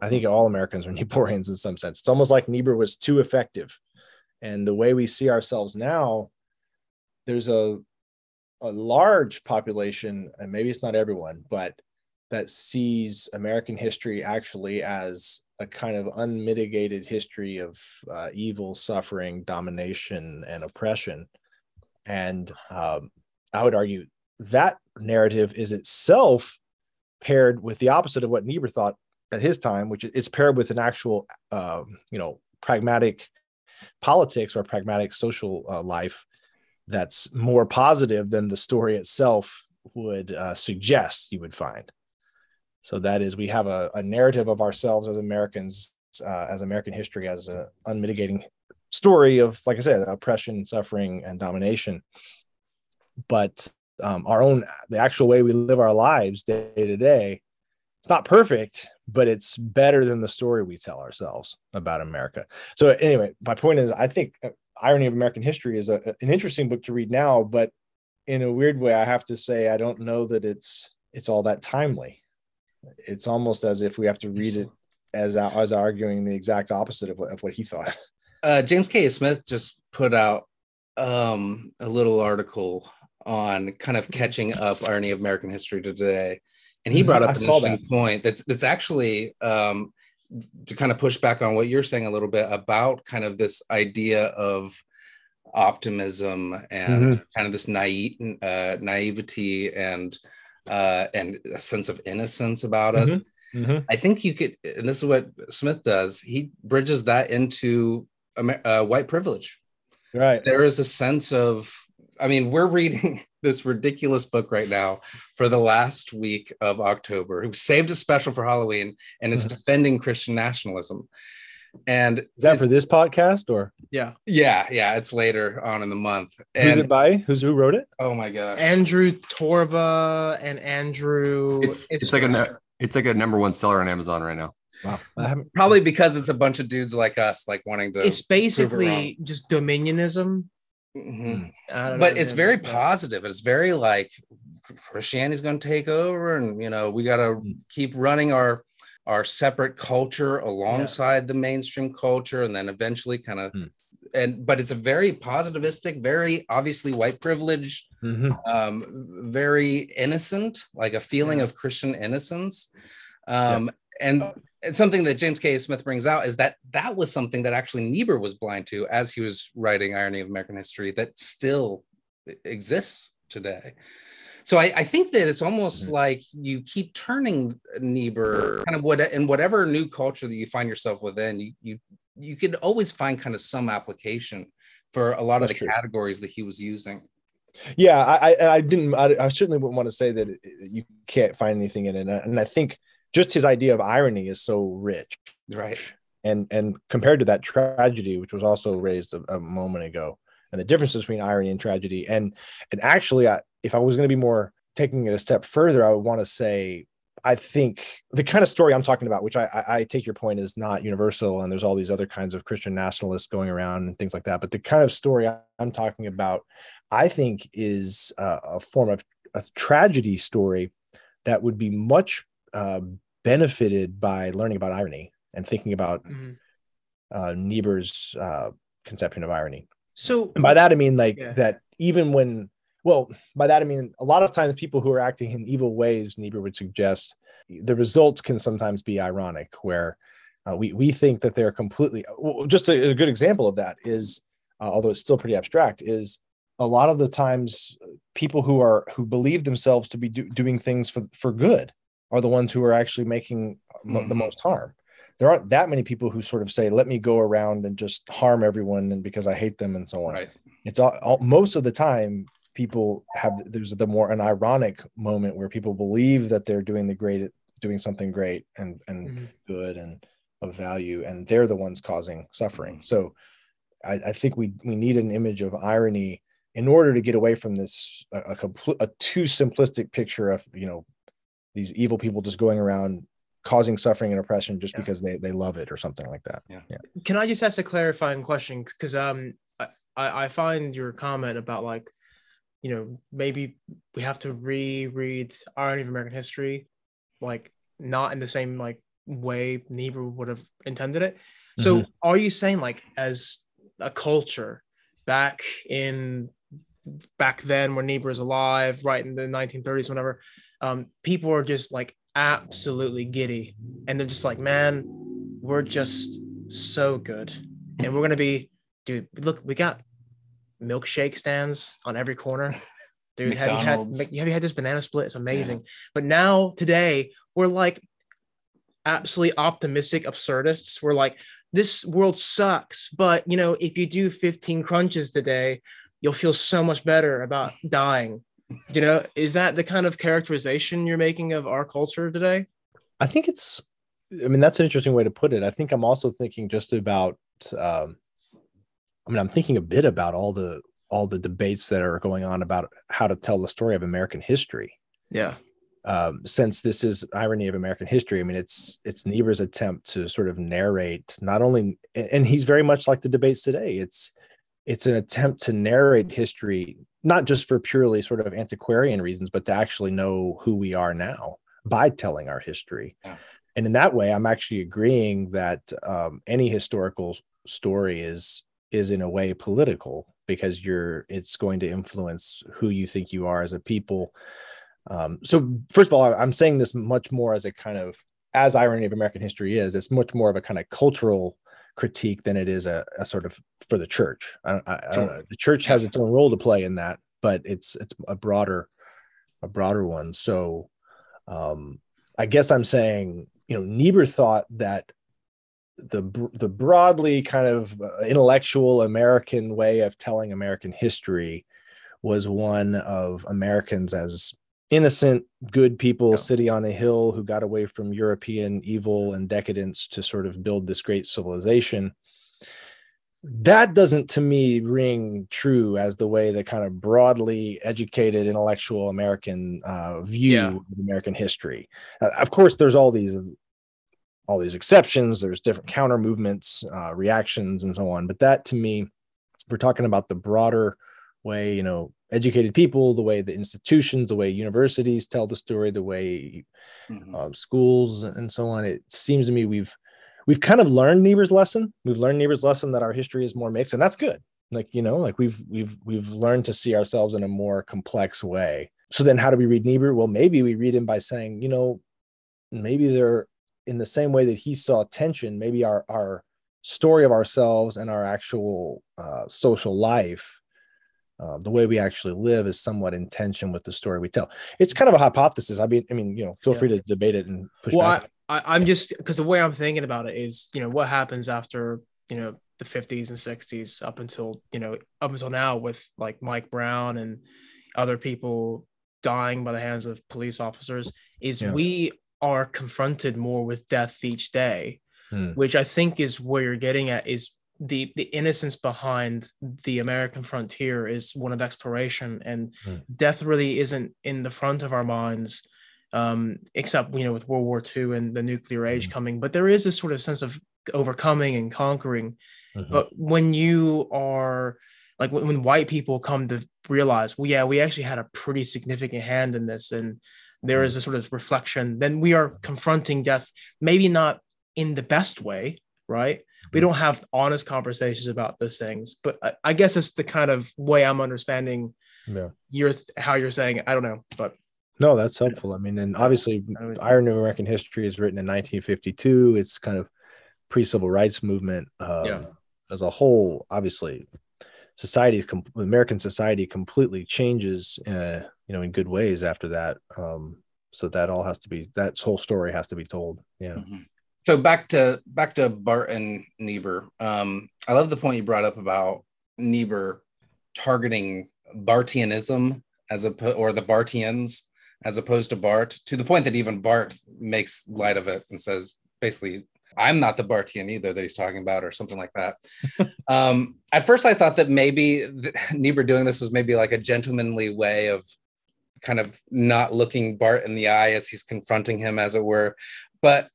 I think all Americans are Niebuhrians in some sense. It's almost like Niebuhr was too effective, and the way we see ourselves now, there's a a large population, and maybe it's not everyone, but that sees American history actually as a kind of unmitigated history of uh, evil, suffering, domination, and oppression. And um, I would argue that narrative is itself paired with the opposite of what Niebuhr thought at his time, which is paired with an actual, um, you know, pragmatic politics or pragmatic social uh, life that's more positive than the story itself would uh, suggest you would find. So that is, we have a, a narrative of ourselves as Americans, uh, as American history, as an unmitigating story of, like I said, oppression, suffering, and domination. But um, our own, the actual way we live our lives day to day, it's not perfect, but it's better than the story we tell ourselves about America. So anyway, my point is, I think uh, Irony of American History is a, an interesting book to read now, but in a weird way, I have to say I don't know that it's it's all that timely. It's almost as if we have to read it as as arguing the exact opposite of what, of what he thought. Uh, James K. Smith just put out um, a little article on kind of catching up irony of American history today, and he Mhm, brought up I an interesting point that's that's actually um, to kind of push back on what you're saying a little bit about kind of this idea of optimism and Mhm. kind of this naive uh, naivety and uh, and a sense of innocence about us. Mhm. I think you could, and this is what Smith does. He bridges that into uh, white privilege. Right. There is a sense of, I mean, we're reading this ridiculous book right now for the last week of October. Who saved a special for Halloween, and is uh-huh. defending Christian nationalism. And Is that for this podcast or Yeah. yeah, yeah, it's later on in the month. who's it by? Who's who wrote it? oh my gosh, Andrew Torba and Andrew. It's, it's like a it's like a number one seller on Amazon right now. Wow. Probably because it's a bunch of dudes like us, like wanting to. It's basically just dominionism. Mhm. But know, it's very Yeah. positive. It's very like Christianity's going to take over, and you know we got to Mm. keep running our our separate culture alongside the mainstream culture, and then eventually kind of. Mm. And but it's a very positivistic, very obviously white privilege, Mhm. um, very innocent, like a feeling Yeah. of Christian innocence. Um, and, and something that James K. Smith brings out is that that was something that actually Niebuhr was blind to as he was writing Irony of American History that still exists today. So I, I think that it's almost Mhm. like you keep turning Niebuhr kind of what in whatever new culture that you find yourself within, you you you could always find kind of some application for a lot of the true. categories that he was using. Yeah, I, I, I didn't. I, I certainly wouldn't want to say that you can't find anything in it, and I think just his idea of irony is so rich, Right. and and compared to that tragedy, which was also raised a, a moment ago, and the differences between irony and tragedy, and and actually, I, if I was going to be more taking it a step further, I would want to say. I think the kind of story I'm talking about, which I, I, I take your point is not universal, and there's all these other kinds of Christian nationalists going around and things like that. But the kind of story I'm talking about I think is uh, a form of a tragedy story that would be much uh, benefited by learning about irony and thinking about Mhm. uh, Niebuhr's uh, conception of irony. So And by that I mean like Yeah. that even when well by that I mean a lot of times people who are acting in evil ways Niebuhr would suggest the results can sometimes be ironic where uh, we we think that they're completely well, just a, a good example of that is uh, although it's still pretty abstract is a lot of the times people who are who believe themselves to be do, doing things for for good are the ones who are actually making mo- the most harm. There aren't that many people who sort of say let me go around and just harm everyone and because i hate them and so on. Right. it's all, all most of the time people have there's the more an ironic moment where people believe that they're doing the great doing something great and and Mhm. good and of value and they're the ones causing suffering. So i, I think we we need an image of irony in order to get away from this a, a complete a too simplistic picture of you know these evil people just going around causing suffering and oppression just Yeah. because they they love it or something like that Yeah. yeah can I just ask a clarifying question? Because um, I, I I find your comment about like, you know, maybe we have to reread Irony of American History, like not in the same like way Niebuhr would have intended it. So are you saying like as a culture back in back then when Niebuhr was alive, right in the 1930s, whenever, um, people are just like absolutely giddy, and they're just like, man, we're just so good, and we're gonna be, dude. Look, we got milkshake stands on every corner. Dude, have you had McDonald's. have you had this banana split? It's amazing. But now today we're like absolutely optimistic absurdists. We're like, this world sucks, but you know, if you do 15 crunches today, you'll feel so much better about dying. You know, is that the kind of characterization you're making of our culture today? I think it's, I mean, that's an interesting way to put it. I think I'm also thinking just about, um, I mean, I'm thinking a bit about all the all the debates that are going on about how to tell the story of American history. Yeah. um, since this is irony of American history, I mean, it's it's Niebuhr's attempt to sort of narrate not only, and he's very much like the debates today. It's it's an attempt to narrate history not just for purely sort of antiquarian reasons, but to actually know who we are now by telling our history. Yeah. And in that way, I'm actually agreeing that um, any historical story is is in a way political because you're it's going to influence who you think you are as a people um, so first of all i'm saying this much more as a kind of as irony of american history is it's much more of a kind of cultural critique than it is a, a sort of for the church. I, I, I, don't know. The church has its own role to play in that but it's it's a broader a broader one. So um i guess i'm saying you know niebuhr thought that the the broadly kind of uh, intellectual American way of telling American history was one of Americans as innocent, good people yeah. sitting on a hill who got away from European evil and decadence to sort of build this great civilization. That doesn't to me ring true as the way the kind of broadly educated intellectual American uh, view yeah. of American history. Uh, of course, there's all these all these exceptions. There's different counter movements, uh, reactions, and so on. But that to me, we're talking about the broader way, you know, educated people, the way the institutions, the way universities tell the story, the way mm-hmm. um, schools and so on. It seems to me we've we've kind of learned Niebuhr's lesson. We've learned Niebuhr's lesson that our history is more mixed, and that's good. Like you know, like we've we've we've learned to see ourselves in a more complex way. So then, how do we read Niebuhr? Well, maybe we read him by saying, you know, maybe they're in the same way that he saw tension, maybe our our story of ourselves and our actual uh, social life, uh, the way we actually live, is somewhat in tension with the story we tell. It's kind of a hypothesis. I mean, I mean, you know, feel yeah. free to debate it and push well, back. I, I, I'm just because the way I'm thinking about it is, you know, what happens after you know the 50s and 60s up until you know up until now with like Mike Brown and other people dying by the hands of police officers is yeah. we are confronted more with death each day, hmm. which I think is where you're getting at is the the innocence behind the American frontier is one of exploration, and hmm. death really isn't in the front of our minds, um, except you know with World War II and the nuclear age hmm. coming. But there is this sort of sense of overcoming and conquering. Mm-hmm. But when you are like when, when white people come to realize, well, yeah, we actually had a pretty significant hand in this, and there is a sort of reflection then we are confronting death maybe not in the best way right we don't have honest conversations about those things but i, I guess it's the kind of way i'm understanding yeah. your how you're saying it. i don't know but no that's helpful i mean and obviously iron of american history is written in 1952 it's kind of pre-civil rights movement um, yeah. as a whole obviously society american society completely changes uh, you know in good ways after that um so that all has to be that whole story has to be told yeah mm-hmm. So back to back to barth and niebuhr um i love the point you brought up about niebuhr targeting barthianism as a or the barthians as opposed to barth to the point that even barth makes light of it and says basically I'm not the Barthian either that he's talking about, or something like that. um, at first, I thought that maybe the, Niebuhr doing this was maybe like a gentlemanly way of kind of not looking Barth in the eye as he's confronting him, as it were. But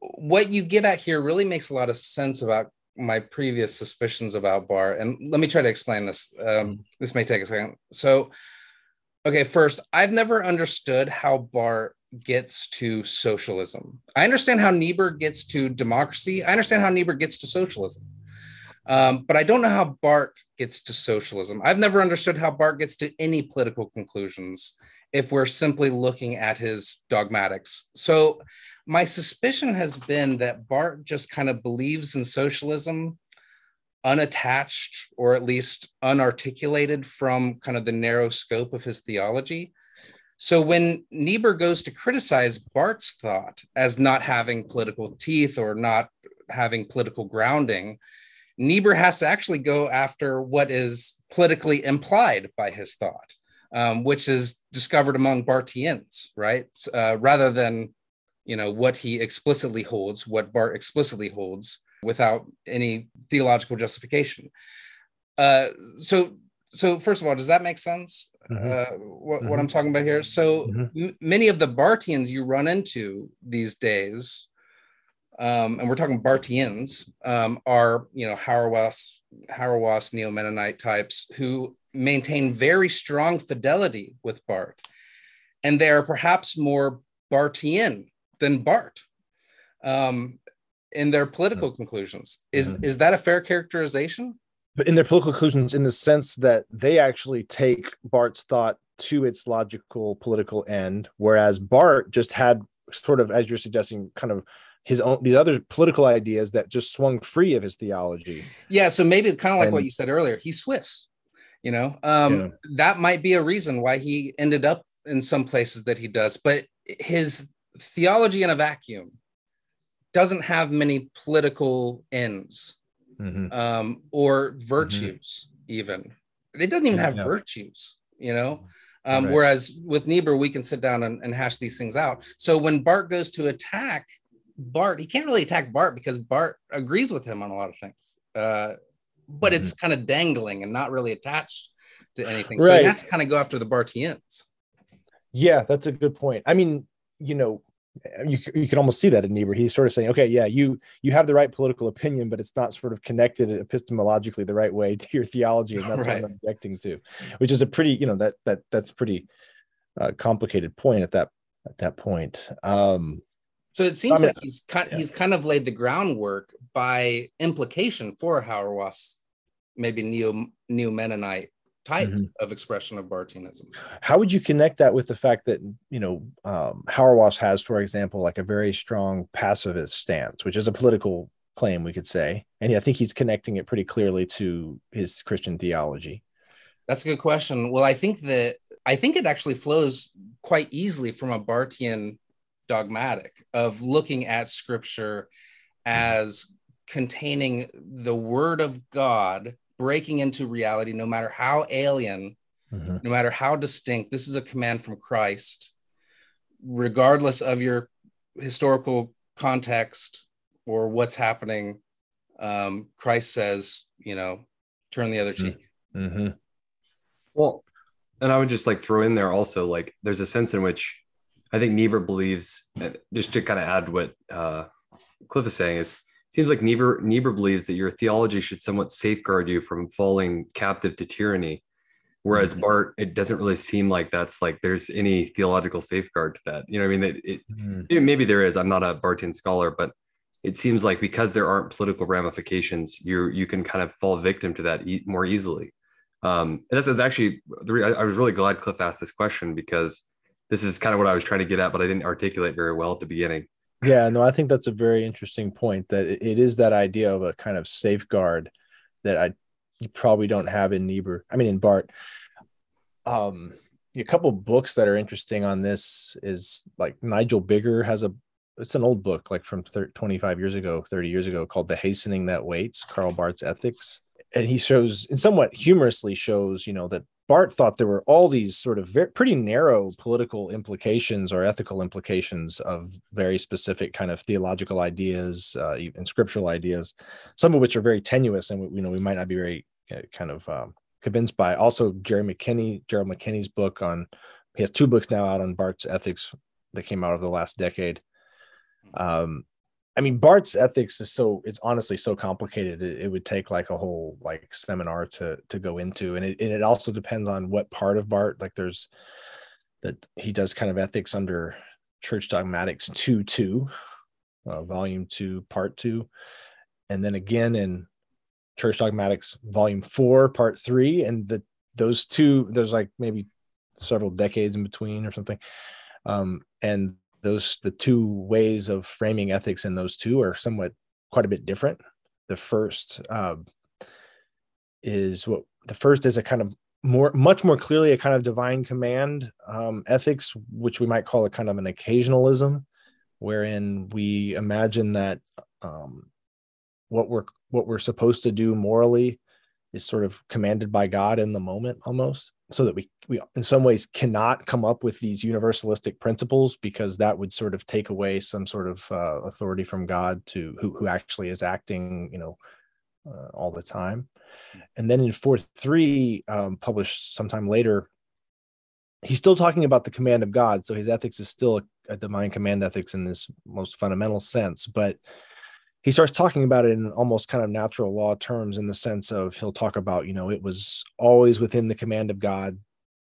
what you get at here really makes a lot of sense about my previous suspicions about Barth. And let me try to explain this. Um, mm-hmm. this may take a second. So, okay, first, I've never understood how Barth gets to socialism. I understand how Niebuhr gets to democracy. I understand how Niebuhr gets to socialism. Um, but I don't know how Barth gets to socialism. I've never understood how Barth gets to any political conclusions if we're simply looking at his dogmatics. So my suspicion has been that Barth just kind of believes in socialism unattached or at least unarticulated from kind of the narrow scope of his theology. So when Niebuhr goes to criticize Barth's thought as not having political teeth or not having political grounding, Niebuhr has to actually go after what is politically implied by his thought, um, which is discovered among Barthians, right? Uh, rather than, you know, what he explicitly holds, what Barth explicitly holds without any theological justification. Uh, so so first of all, does that make sense? Mhm. Uh, what, Mhm. what I'm talking about here. So Mhm. m- many of the Barthians you run into these days, um, and we're talking Barthians, um, are you know Hauerwas, Hauerwas Neo Mennonite types who maintain very strong fidelity with Barth, and they are perhaps more Barthian than Barth um, in their political conclusions. Is Mhm. is that a fair characterization? but in their political conclusions in the sense that they actually take barth's thought to its logical political end whereas barth just had sort of as you're suggesting kind of his own these other political ideas that just swung free of his theology Yeah, so maybe kind of like what you said earlier. He's Swiss, you know. Um, Yeah. That might be a reason why he ended up in some places that he does. But his theology in a vacuum doesn't have many political ends Mhm. um, or virtues, even. It doesn't even have Yeah. virtues, you know. Um, Right. Whereas with Niebuhr, we can sit down and, and hash these things out. So when Barth goes to attack Barth, he can't really attack Barth because Barth agrees with him on a lot of things. Uh, but it's kind of dangling and not really attached to anything. So he Right. has to kind of go after the Barthians. yeah that's a good point i mean you know you, you can almost see that in Niebuhr. He's sort of saying, okay, yeah, you you have the right political opinion, but it's not sort of connected epistemologically the right way to your theology, and that's what I'm objecting to, which is a pretty, you know, that that that's pretty uh, complicated point at that at that point. Um, So it seems mean, like he's kind yeah. he's kind of laid the groundwork by implication for Hauerwas, maybe neo neo Mennonite type Mhm. of expression of Barthianism. how would you connect that with the fact that you know um, Hauerwas has, for example, like a very strong pacifist stance, which is a political claim, we could say, and I think he's connecting it pretty clearly to his Christian theology. That's a good question. Well, I think that I think it actually flows quite easily from a Barthian dogmatic of looking at scripture as containing the word of God breaking into reality, no matter how alien, Mhm. no matter how distinct. This is a command from Christ, regardless of your historical context or what's happening. Um, Christ says, you know, turn the other cheek. Mm. cheek. Mhm. Well, and I would just like throw in there also like there's a sense in which I think Niebuhr believes, uh, just to kind of add what uh, Cliff is saying, is it seems like Niebuhr Niebuhr believes that your theology should somewhat safeguard you from falling captive to tyranny, whereas Mhm. Barth, it doesn't really seem like that's like there's any theological safeguard to that. You know, I mean, it, it Mhm. maybe- there is. I'm not a Barthian scholar, but it seems like because there aren't political ramifications, you you can kind of fall victim to that e- more easily. Um, and that's, that's actually the re- I, I was really glad Cliff asked this question because this is kind of what I was trying to get at, but I didn't articulate very well at the beginning. Yeah, no, I think that's a very interesting point. That it- is that idea of a kind of safeguard that I you probably don't have in Niebuhr. I mean, in Barth. Um, a couple books that are interesting on this is like Nigel Biggar has a. It's an old book, like from thir- 25 years ago, 30 years ago, called "The Hastening That Waits: Karl Barth's Ethics," and he shows, and somewhat humorously shows, you know, that Barth thought there were all these sort of very, pretty narrow political implications or ethical implications of very specific kind of theological ideas uh, and scriptural ideas, some of which are very tenuous and we, you know we might not be very uh, kind of um, convinced by. Also, Jerry McKenny, Gerald McKenny's book on he has two books now out on Barth's ethics that came out over the last decade. Um, I mean, Barth's ethics is so it's honestly so complicated. It, it would take like a whole like seminar to to go into, and it and it also depends on what part of Barth. Like there's that he does kind of ethics under Church Dogmatics two two, uh, volume two, part two, and then again in Church Dogmatics volume four, part three, and the those two there's like maybe several decades in between or something, um, and those the two ways of framing ethics in those two are somewhat quite a bit different. The first uh, is what the first is a kind of more much more clearly a kind of divine command um, ethics, which we might call a kind of an occasionalism, wherein we imagine that um, what we're what we're supposed to do morally is sort of commanded by God in the moment almost so that we we in some ways cannot come up with these universalistic principles because that would sort of take away some sort of uh, authority from God to who who actually is acting you know uh, all the time. And then in fourth three, um, published sometime later, he's still talking about the command of God. So his ethics is still a, a divine command ethics in this most fundamental sense, but he starts talking about it in almost kind of natural law terms in the sense of he'll talk about you know it was always within the command of god.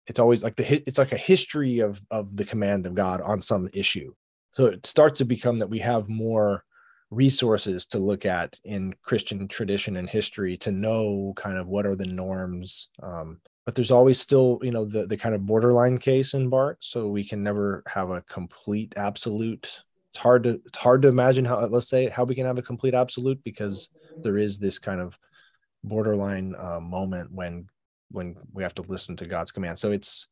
It's always like the it's like a history of of the command of god on some issue. So it starts to become that we have more resources to look at in christian tradition and history to know kind of what are the norms um, but there's always still you know the the kind of borderline case in barth. So we can never have a complete absolute it's hard to it's hard to imagine how let's say how we can have a complete absolute because there is this kind of borderline uh, moment when when we have to listen to God's command. So it's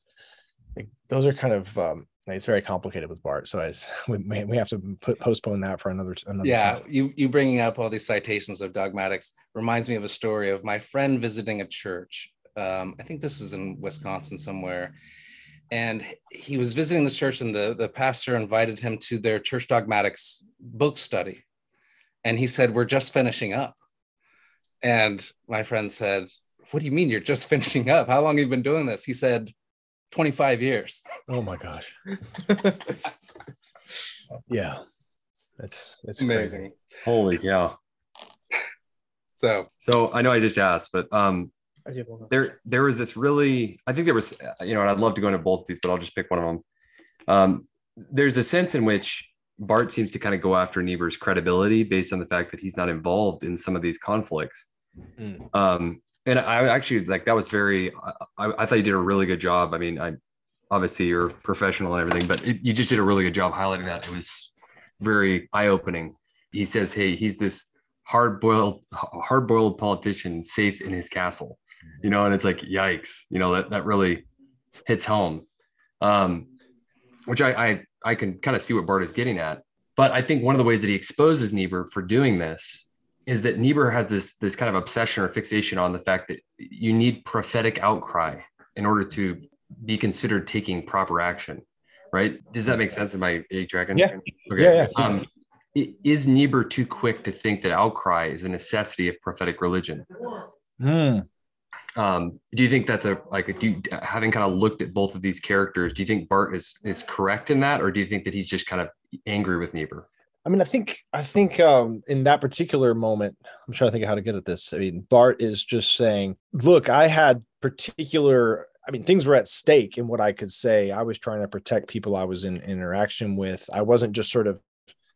like, those are kind of um, it's very complicated with Barth. So I, we may, we have to put postpone that for another another. Yeah, time. you you bringing up all these citations of dogmatics reminds me of a story of my friend visiting a church. Um, I think this was in Wisconsin somewhere, and he was visiting the church and the, the pastor invited him to their church dogmatics book study. And he said we're just finishing up. And my friend said what do you mean you're just finishing up? How long have you been doing this? He said 25 years. Oh my gosh. Yeah. That's it's amazing. Crazy. Holy cow. so So I know I just asked, but um, there there was this really i think there was you know and i'd love to go into both of these but i'll just pick one of them. Um, there's a sense in which barth seems to kind of go after niebuhr's credibility based on the fact that he's not involved in some of these conflicts. Mm. um, and i actually like that was very I, I thought you did a really good job. I mean i obviously you're professional and everything but it, you just did a really good job highlighting that. It was very eye-opening. He says hey he's this hard-boiled hard-boiled politician safe in his castle you know, and it's like, yikes, you know, that, that really hits home. Um, which I, I, I can kind of see what Barth is getting at. But I think one of the ways that he exposes Niebuhr for doing this is that Niebuhr has this, this kind of obsession or fixation on the fact that you need prophetic outcry in order to be considered taking proper action. Right. Does that make sense? Am I dragon? Yeah. Okay. Yeah, yeah. Um, is Niebuhr too quick to think that outcry is a necessity of prophetic religion? Hmm. Um, do you think that's a like do you, having kind of looked at both of these characters? Do you think Barth is is correct in that, or do you think that he's just kind of angry with Niebuhr? I mean, I think I think um, in that particular moment, I'm trying to think of how to get at this. I mean, Barth is just saying, "Look, I had particular. I mean, things were at stake in what I could say. I was trying to protect people I was in interaction with. I wasn't just sort of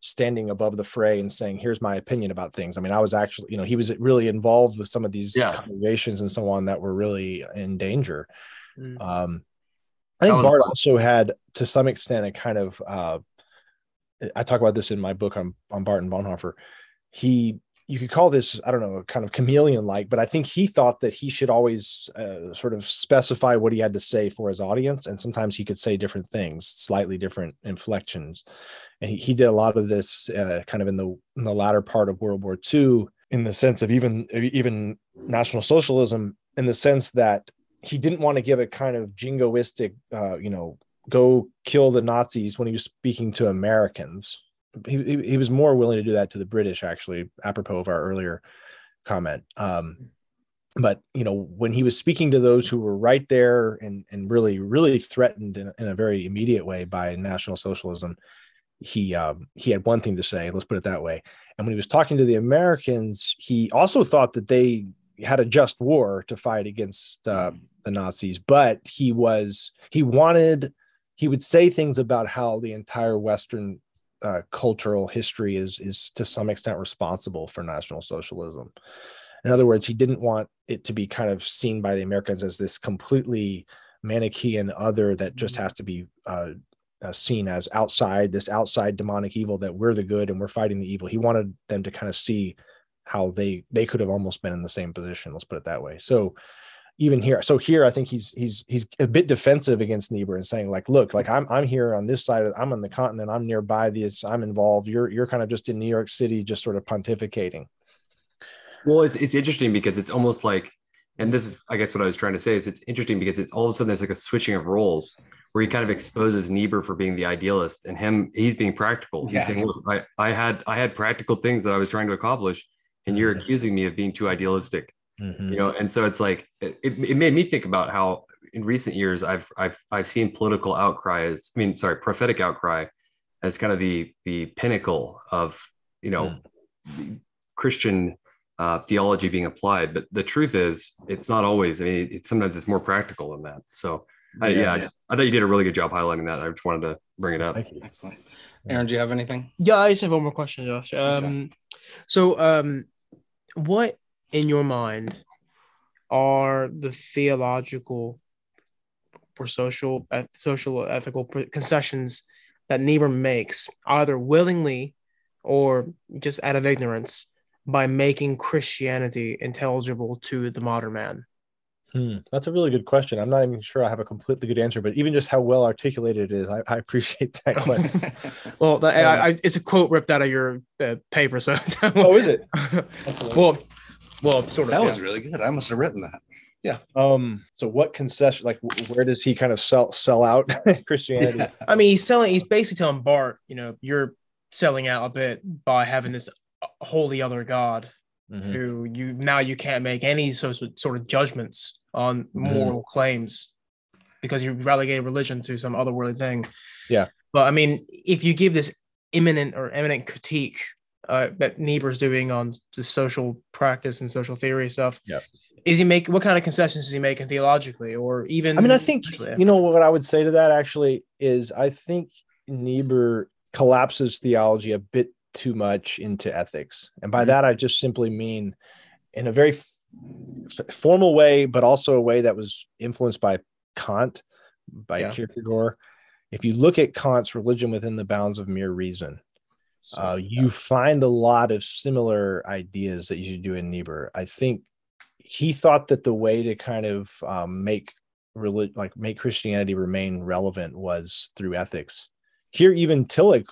standing above the fray and saying, "Here's my opinion about things." I mean, I was actually, you know, he was really involved with some of these Yeah. congregations and so on that were really in danger. Mm. Um, I think Barth also had, to some extent, a kind of. Uh, I talk about this in my book on on Barth and Bonhoeffer. He, you could call this, I don't know, kind of chameleon like, but I think he thought that he should always uh, sort of specify what he had to say for his audience, and sometimes he could say different things, slightly different inflections. And he, he did a lot of this uh, kind of in the in the latter part of World War II, in the sense of even even National Socialism, in the sense that he didn't want to give a kind of jingoistic, uh, you know, go kill the Nazis when he was speaking to Americans. He, he, was more willing to do that to the British, actually, apropos of our earlier comment. Um, but you know, when he was speaking to those who were right there and and really really threatened in, in a very immediate way by National Socialism, he um, he had one thing to say. Let's put it that way. And when he was talking to the Americans, he also thought that they had a just war to fight against uh, the Nazis, but he was he wanted he would say things about how the entire Western uh, cultural history is is to some extent responsible for National Socialism. In other words, he didn't want it to be kind of seen by the Americans as this completely Manichaean other that just has to be uh, uh, seen as outside this outside demonic evil that we're the good and we're fighting the evil. He wanted them to kind of see how they they could have almost been in the same position. Let's put it that way. So even here, so here I think he's he's he's a bit defensive against Niebuhr and saying like, look, like I'm I'm here on this side, of, I'm on the continent, I'm nearby this, I'm involved. You're you're kind of just in New York City, just sort of pontificating. Well, it's it's interesting because it's almost like, and this is I guess what I was trying to say is it's interesting because it's all of a sudden there's like a switching of roles where he kind of exposes Niebuhr for being the idealist and him he's being practical. He's Yeah. saying, look, I, I had I had practical things that I was trying to accomplish, and you're Mhm. accusing me of being too idealistic Mhm. you know and so it's like it, it made me think about how in recent years i've i've i've seen political outcry as i mean sorry prophetic outcry as kind of the the pinnacle of you know christian uh, theology being applied but the truth is it's not always i mean it's sometimes it's more practical than that so I, yeah, Yeah. I, I thought you did a really good job highlighting that i just wanted to bring it up Thank you. Excellent. Aaron, do you have anything? Yeah, I just have one more question, Josh. Um, so um, what in your mind are the theological or social, eth- social, ethical concessions that Niebuhr makes, either willingly or just out of ignorance, by making Christianity intelligible to the modern man? Hmm, that's a really good question. I'm not even sure I have a completely good answer, but even just how well articulated it is, I, I appreciate that question. Well, that, I, I, it's a quote ripped out of your uh, paper, so. oh, is it? well, well, sort of. that yeah. was really good. I must have written that. Yeah. Um, so what concession, like where does he kind of sell sell out Christianity? I mean, he's selling. He's basically telling Barth, you know, you're selling out a bit by having this wholly other god Mhm. who you now you can't make any sort of, sort of judgments on Mm-hmm. moral claims because you relegate religion to some otherworldly thing. Yeah. But I mean, if you give this imminent or eminent critique uh, that Niebuhr's doing on the social practice and social theory stuff, Yeah. is he make what kind of concessions is he making theologically or even? I mean, I think you know what I would say to that actually is I think Niebuhr collapses theology a bit too much into ethics, and by Mhm. that I just simply mean in a very formal way, but also a way that was influenced by Kant, by Yeah. Kierkegaard. If you look at Kant's religion within the bounds of mere reason, uh, you find a lot of similar ideas that you do in Niebuhr. I think he thought that the way to kind of um, make relig- like make Christianity remain relevant was through ethics. Here, even Tillich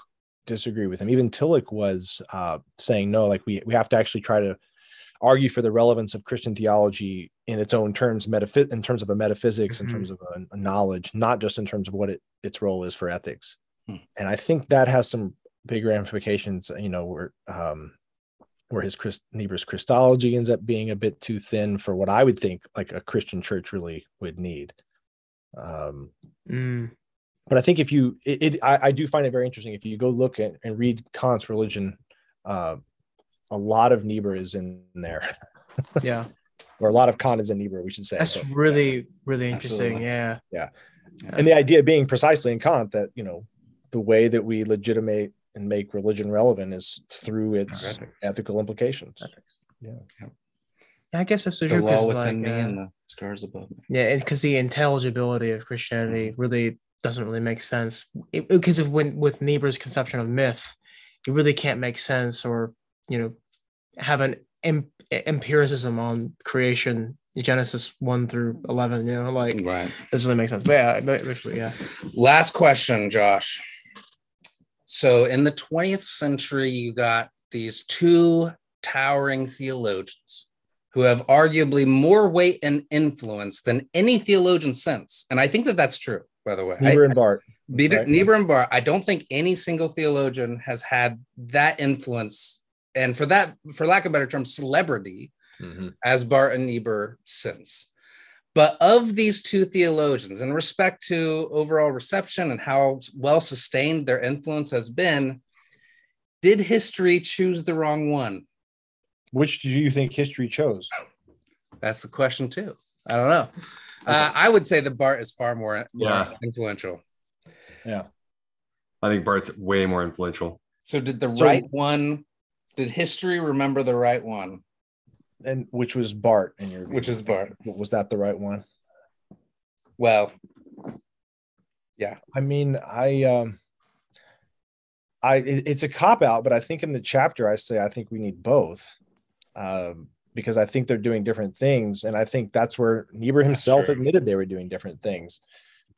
disagreed with him. Even Tillich was uh, saying no, like we we have to actually try to argue for the relevance of Christian theology in its own terms, metaph- in terms of a metaphysics, Mhm. in terms of a, a knowledge, not just in terms of what it, its role is for ethics. Hmm. And I think that has some big ramifications. You know, where um, where his Christ- Niebuhr's Christology ends up being a bit too thin for what I would think like a Christian church really would need. Um, Mm, but I think if you, it, it I, I do find it very interesting. If you go look at and read Kant's religion, uh, a lot of Niebuhr is in there, yeah, or a lot of Kant is in Niebuhr, we should say. that's So- really really interesting. Yeah. Yeah. and the idea being precisely in Kant that you know the way that we legitimate and make religion relevant is through its Ethics. ethical implications. Yeah. yeah. I guess that's so the true law because within like, me uh, and the stars above me. yeah, because the intelligibility of Christianity really doesn't really make sense. Because of when with Niebuhr's conception of myth, it really can't make sense or you know have an em- empiricism on creation. Genesis one through eleven, you know, like Right. doesn't really makes sense. But yeah, but- but yeah, Last question, Josh. So in the 20th century, you got these two towering theologians who have arguably more weight and influence than any theologian since. And I think that that's true, by the way. I- Niebuhr and Barth. Bieber, right. Niebuhr and Barth, I don't think any single theologian has had that influence, and for that, for lack of a better term, celebrity as Barth and Niebuhr since. But of these two theologians, in respect to overall reception and how well sustained their influence has been, did history choose the wrong one? Which do you think history chose? That's the question too. I don't know. Uh, I would say that Barth is far more, more Yeah. influential. I think Barth's way more influential. So did the So- right one? Did history remember the right one? And which was Barth in your? Which is Barth? was that the right one? Well, yeah. I mean, I um I it's a cop out, but I think in the chapter I say I think we need both. Um because I think they're doing different things. And I think that's where Niebuhr himself admitted they were doing different things.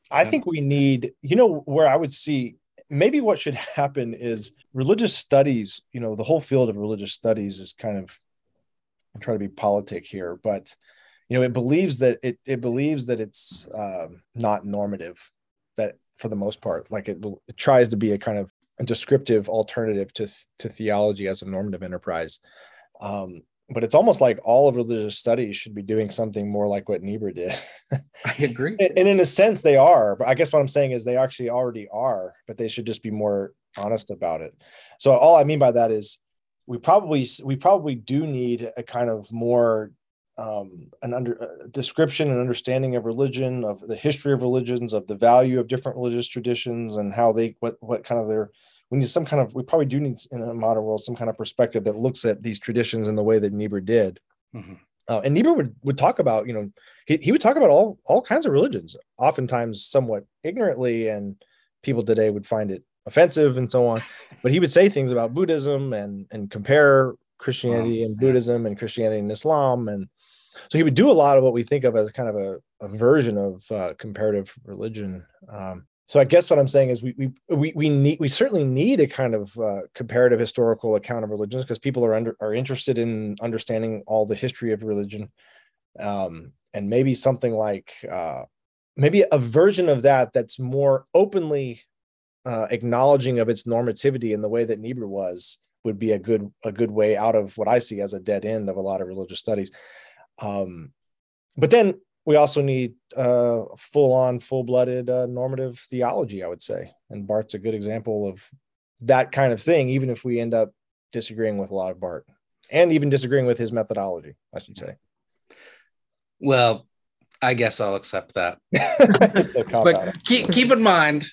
I think we need, you know, where I would see maybe what should happen is religious studies, you know, the whole field of religious studies is kind of I'm trying to be politic here, but you know, it believes that it it believes that it's um, not normative, that for the most part, like it, it tries to be a kind of a descriptive alternative to to theology as a normative enterprise. Um, but it's almost like all of religious studies should be doing something more like what Niebuhr did. I agree. and in a sense, they are. But I guess what I'm saying is they actually already are, but they should just be more honest about it. So all I mean by that is we probably we probably do need a kind of more um, an under description and understanding of religion, of the history of religions, of the value of different religious traditions, and how they what what kind of their we need some kind of we probably do need in a modern world some kind of perspective that looks at these traditions in the way that Niebuhr did. Mm-hmm. Uh, and Niebuhr would, would talk about, you know, he, he would talk about all all kinds of religions, oftentimes somewhat ignorantly, and people today would find it offensive and so on. But he would say things about Buddhism and and compare Christianity and Buddhism and Christianity and Islam and so he would do a lot of what we think of as kind of a, a version of uh, comparative religion. Um, so I guess what I'm saying is we we we, we need we certainly need a kind of uh, comparative historical account of religions because people are under are interested in understanding all the history of religion, um, and maybe something like uh, maybe a version of that that's more openly uh, acknowledging of its normativity in the way that Niebuhr was would be a good a good way out of what I see as a dead end of a lot of religious studies. Um, but then we also need uh, full on, full blooded uh, normative theology, I would say. And Barth's a good example of that kind of thing, even if we end up disagreeing with a lot of Barth and even disagreeing with his methodology, I should say. Well, I guess I'll accept that. but keep, keep in mind,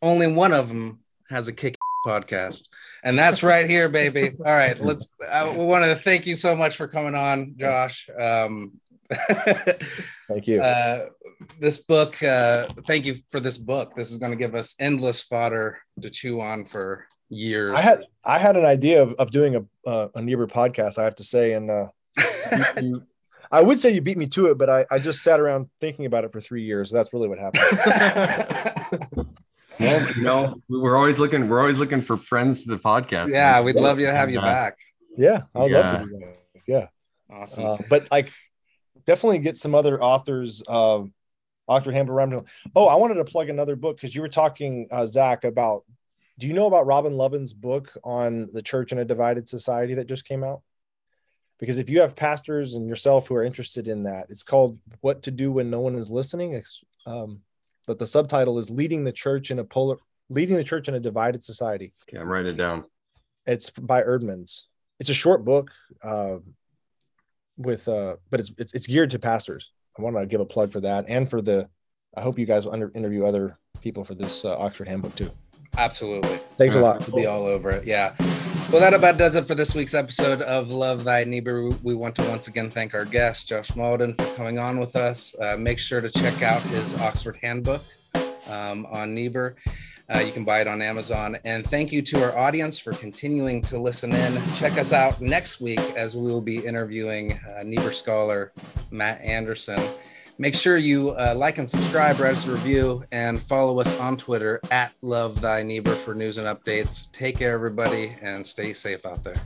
only one of them has a kick podcast and that's right here baby all right let's i want to thank you so much for coming on josh um thank you uh this book uh thank you for this book this is going to give us endless fodder to chew on for years i had i had an idea of, of doing a uh, a Niebuhr podcast i have to say and uh you, you, I would say you beat me to it, but I, I just sat around thinking about it for three years. That's really what happened. Well, you know, we're always looking. We're always looking for friends to the podcast. Yeah, man. we'd love you to have you uh, back. Yeah, I'd yeah. love to. Do that. Yeah, awesome. Uh, but like, definitely get some other authors. Uh, Oxford Handbook. Oh, I wanted to plug another book because you were talking, uh, Zach, about. Do you know about Robin Lovin's book on the church in a divided society that just came out? Because if you have pastors and yourself who are interested in that, it's called "What to Do When No One Is Listening." Um, but the subtitle is leading the church in a polar leading the church in a divided society okay i'm writing it down it's by Eerdmans. it's a short book uh, with uh, but it's, it's, it's geared to pastors i want to give a plug for that and for the i hope you guys under, interview other people for this uh, oxford handbook too absolutely thanks a lot to be all over it yeah well, that about does it for this week's episode of Love Thy Neighbor. We want to once again thank our guest, Josh Mauldin, for coming on with us. Uh, make sure to check out his Oxford Handbook um, on Niebuhr. Uh, you can buy it on Amazon. And thank you to our audience for continuing to listen in. Check us out next week as we will be interviewing uh, Niebuhr scholar Matt Anderson. Make sure you uh, like and subscribe, write us a review, and follow us on Twitter at Love Thy Neighbor for news and updates. Take care, everybody, and stay safe out there.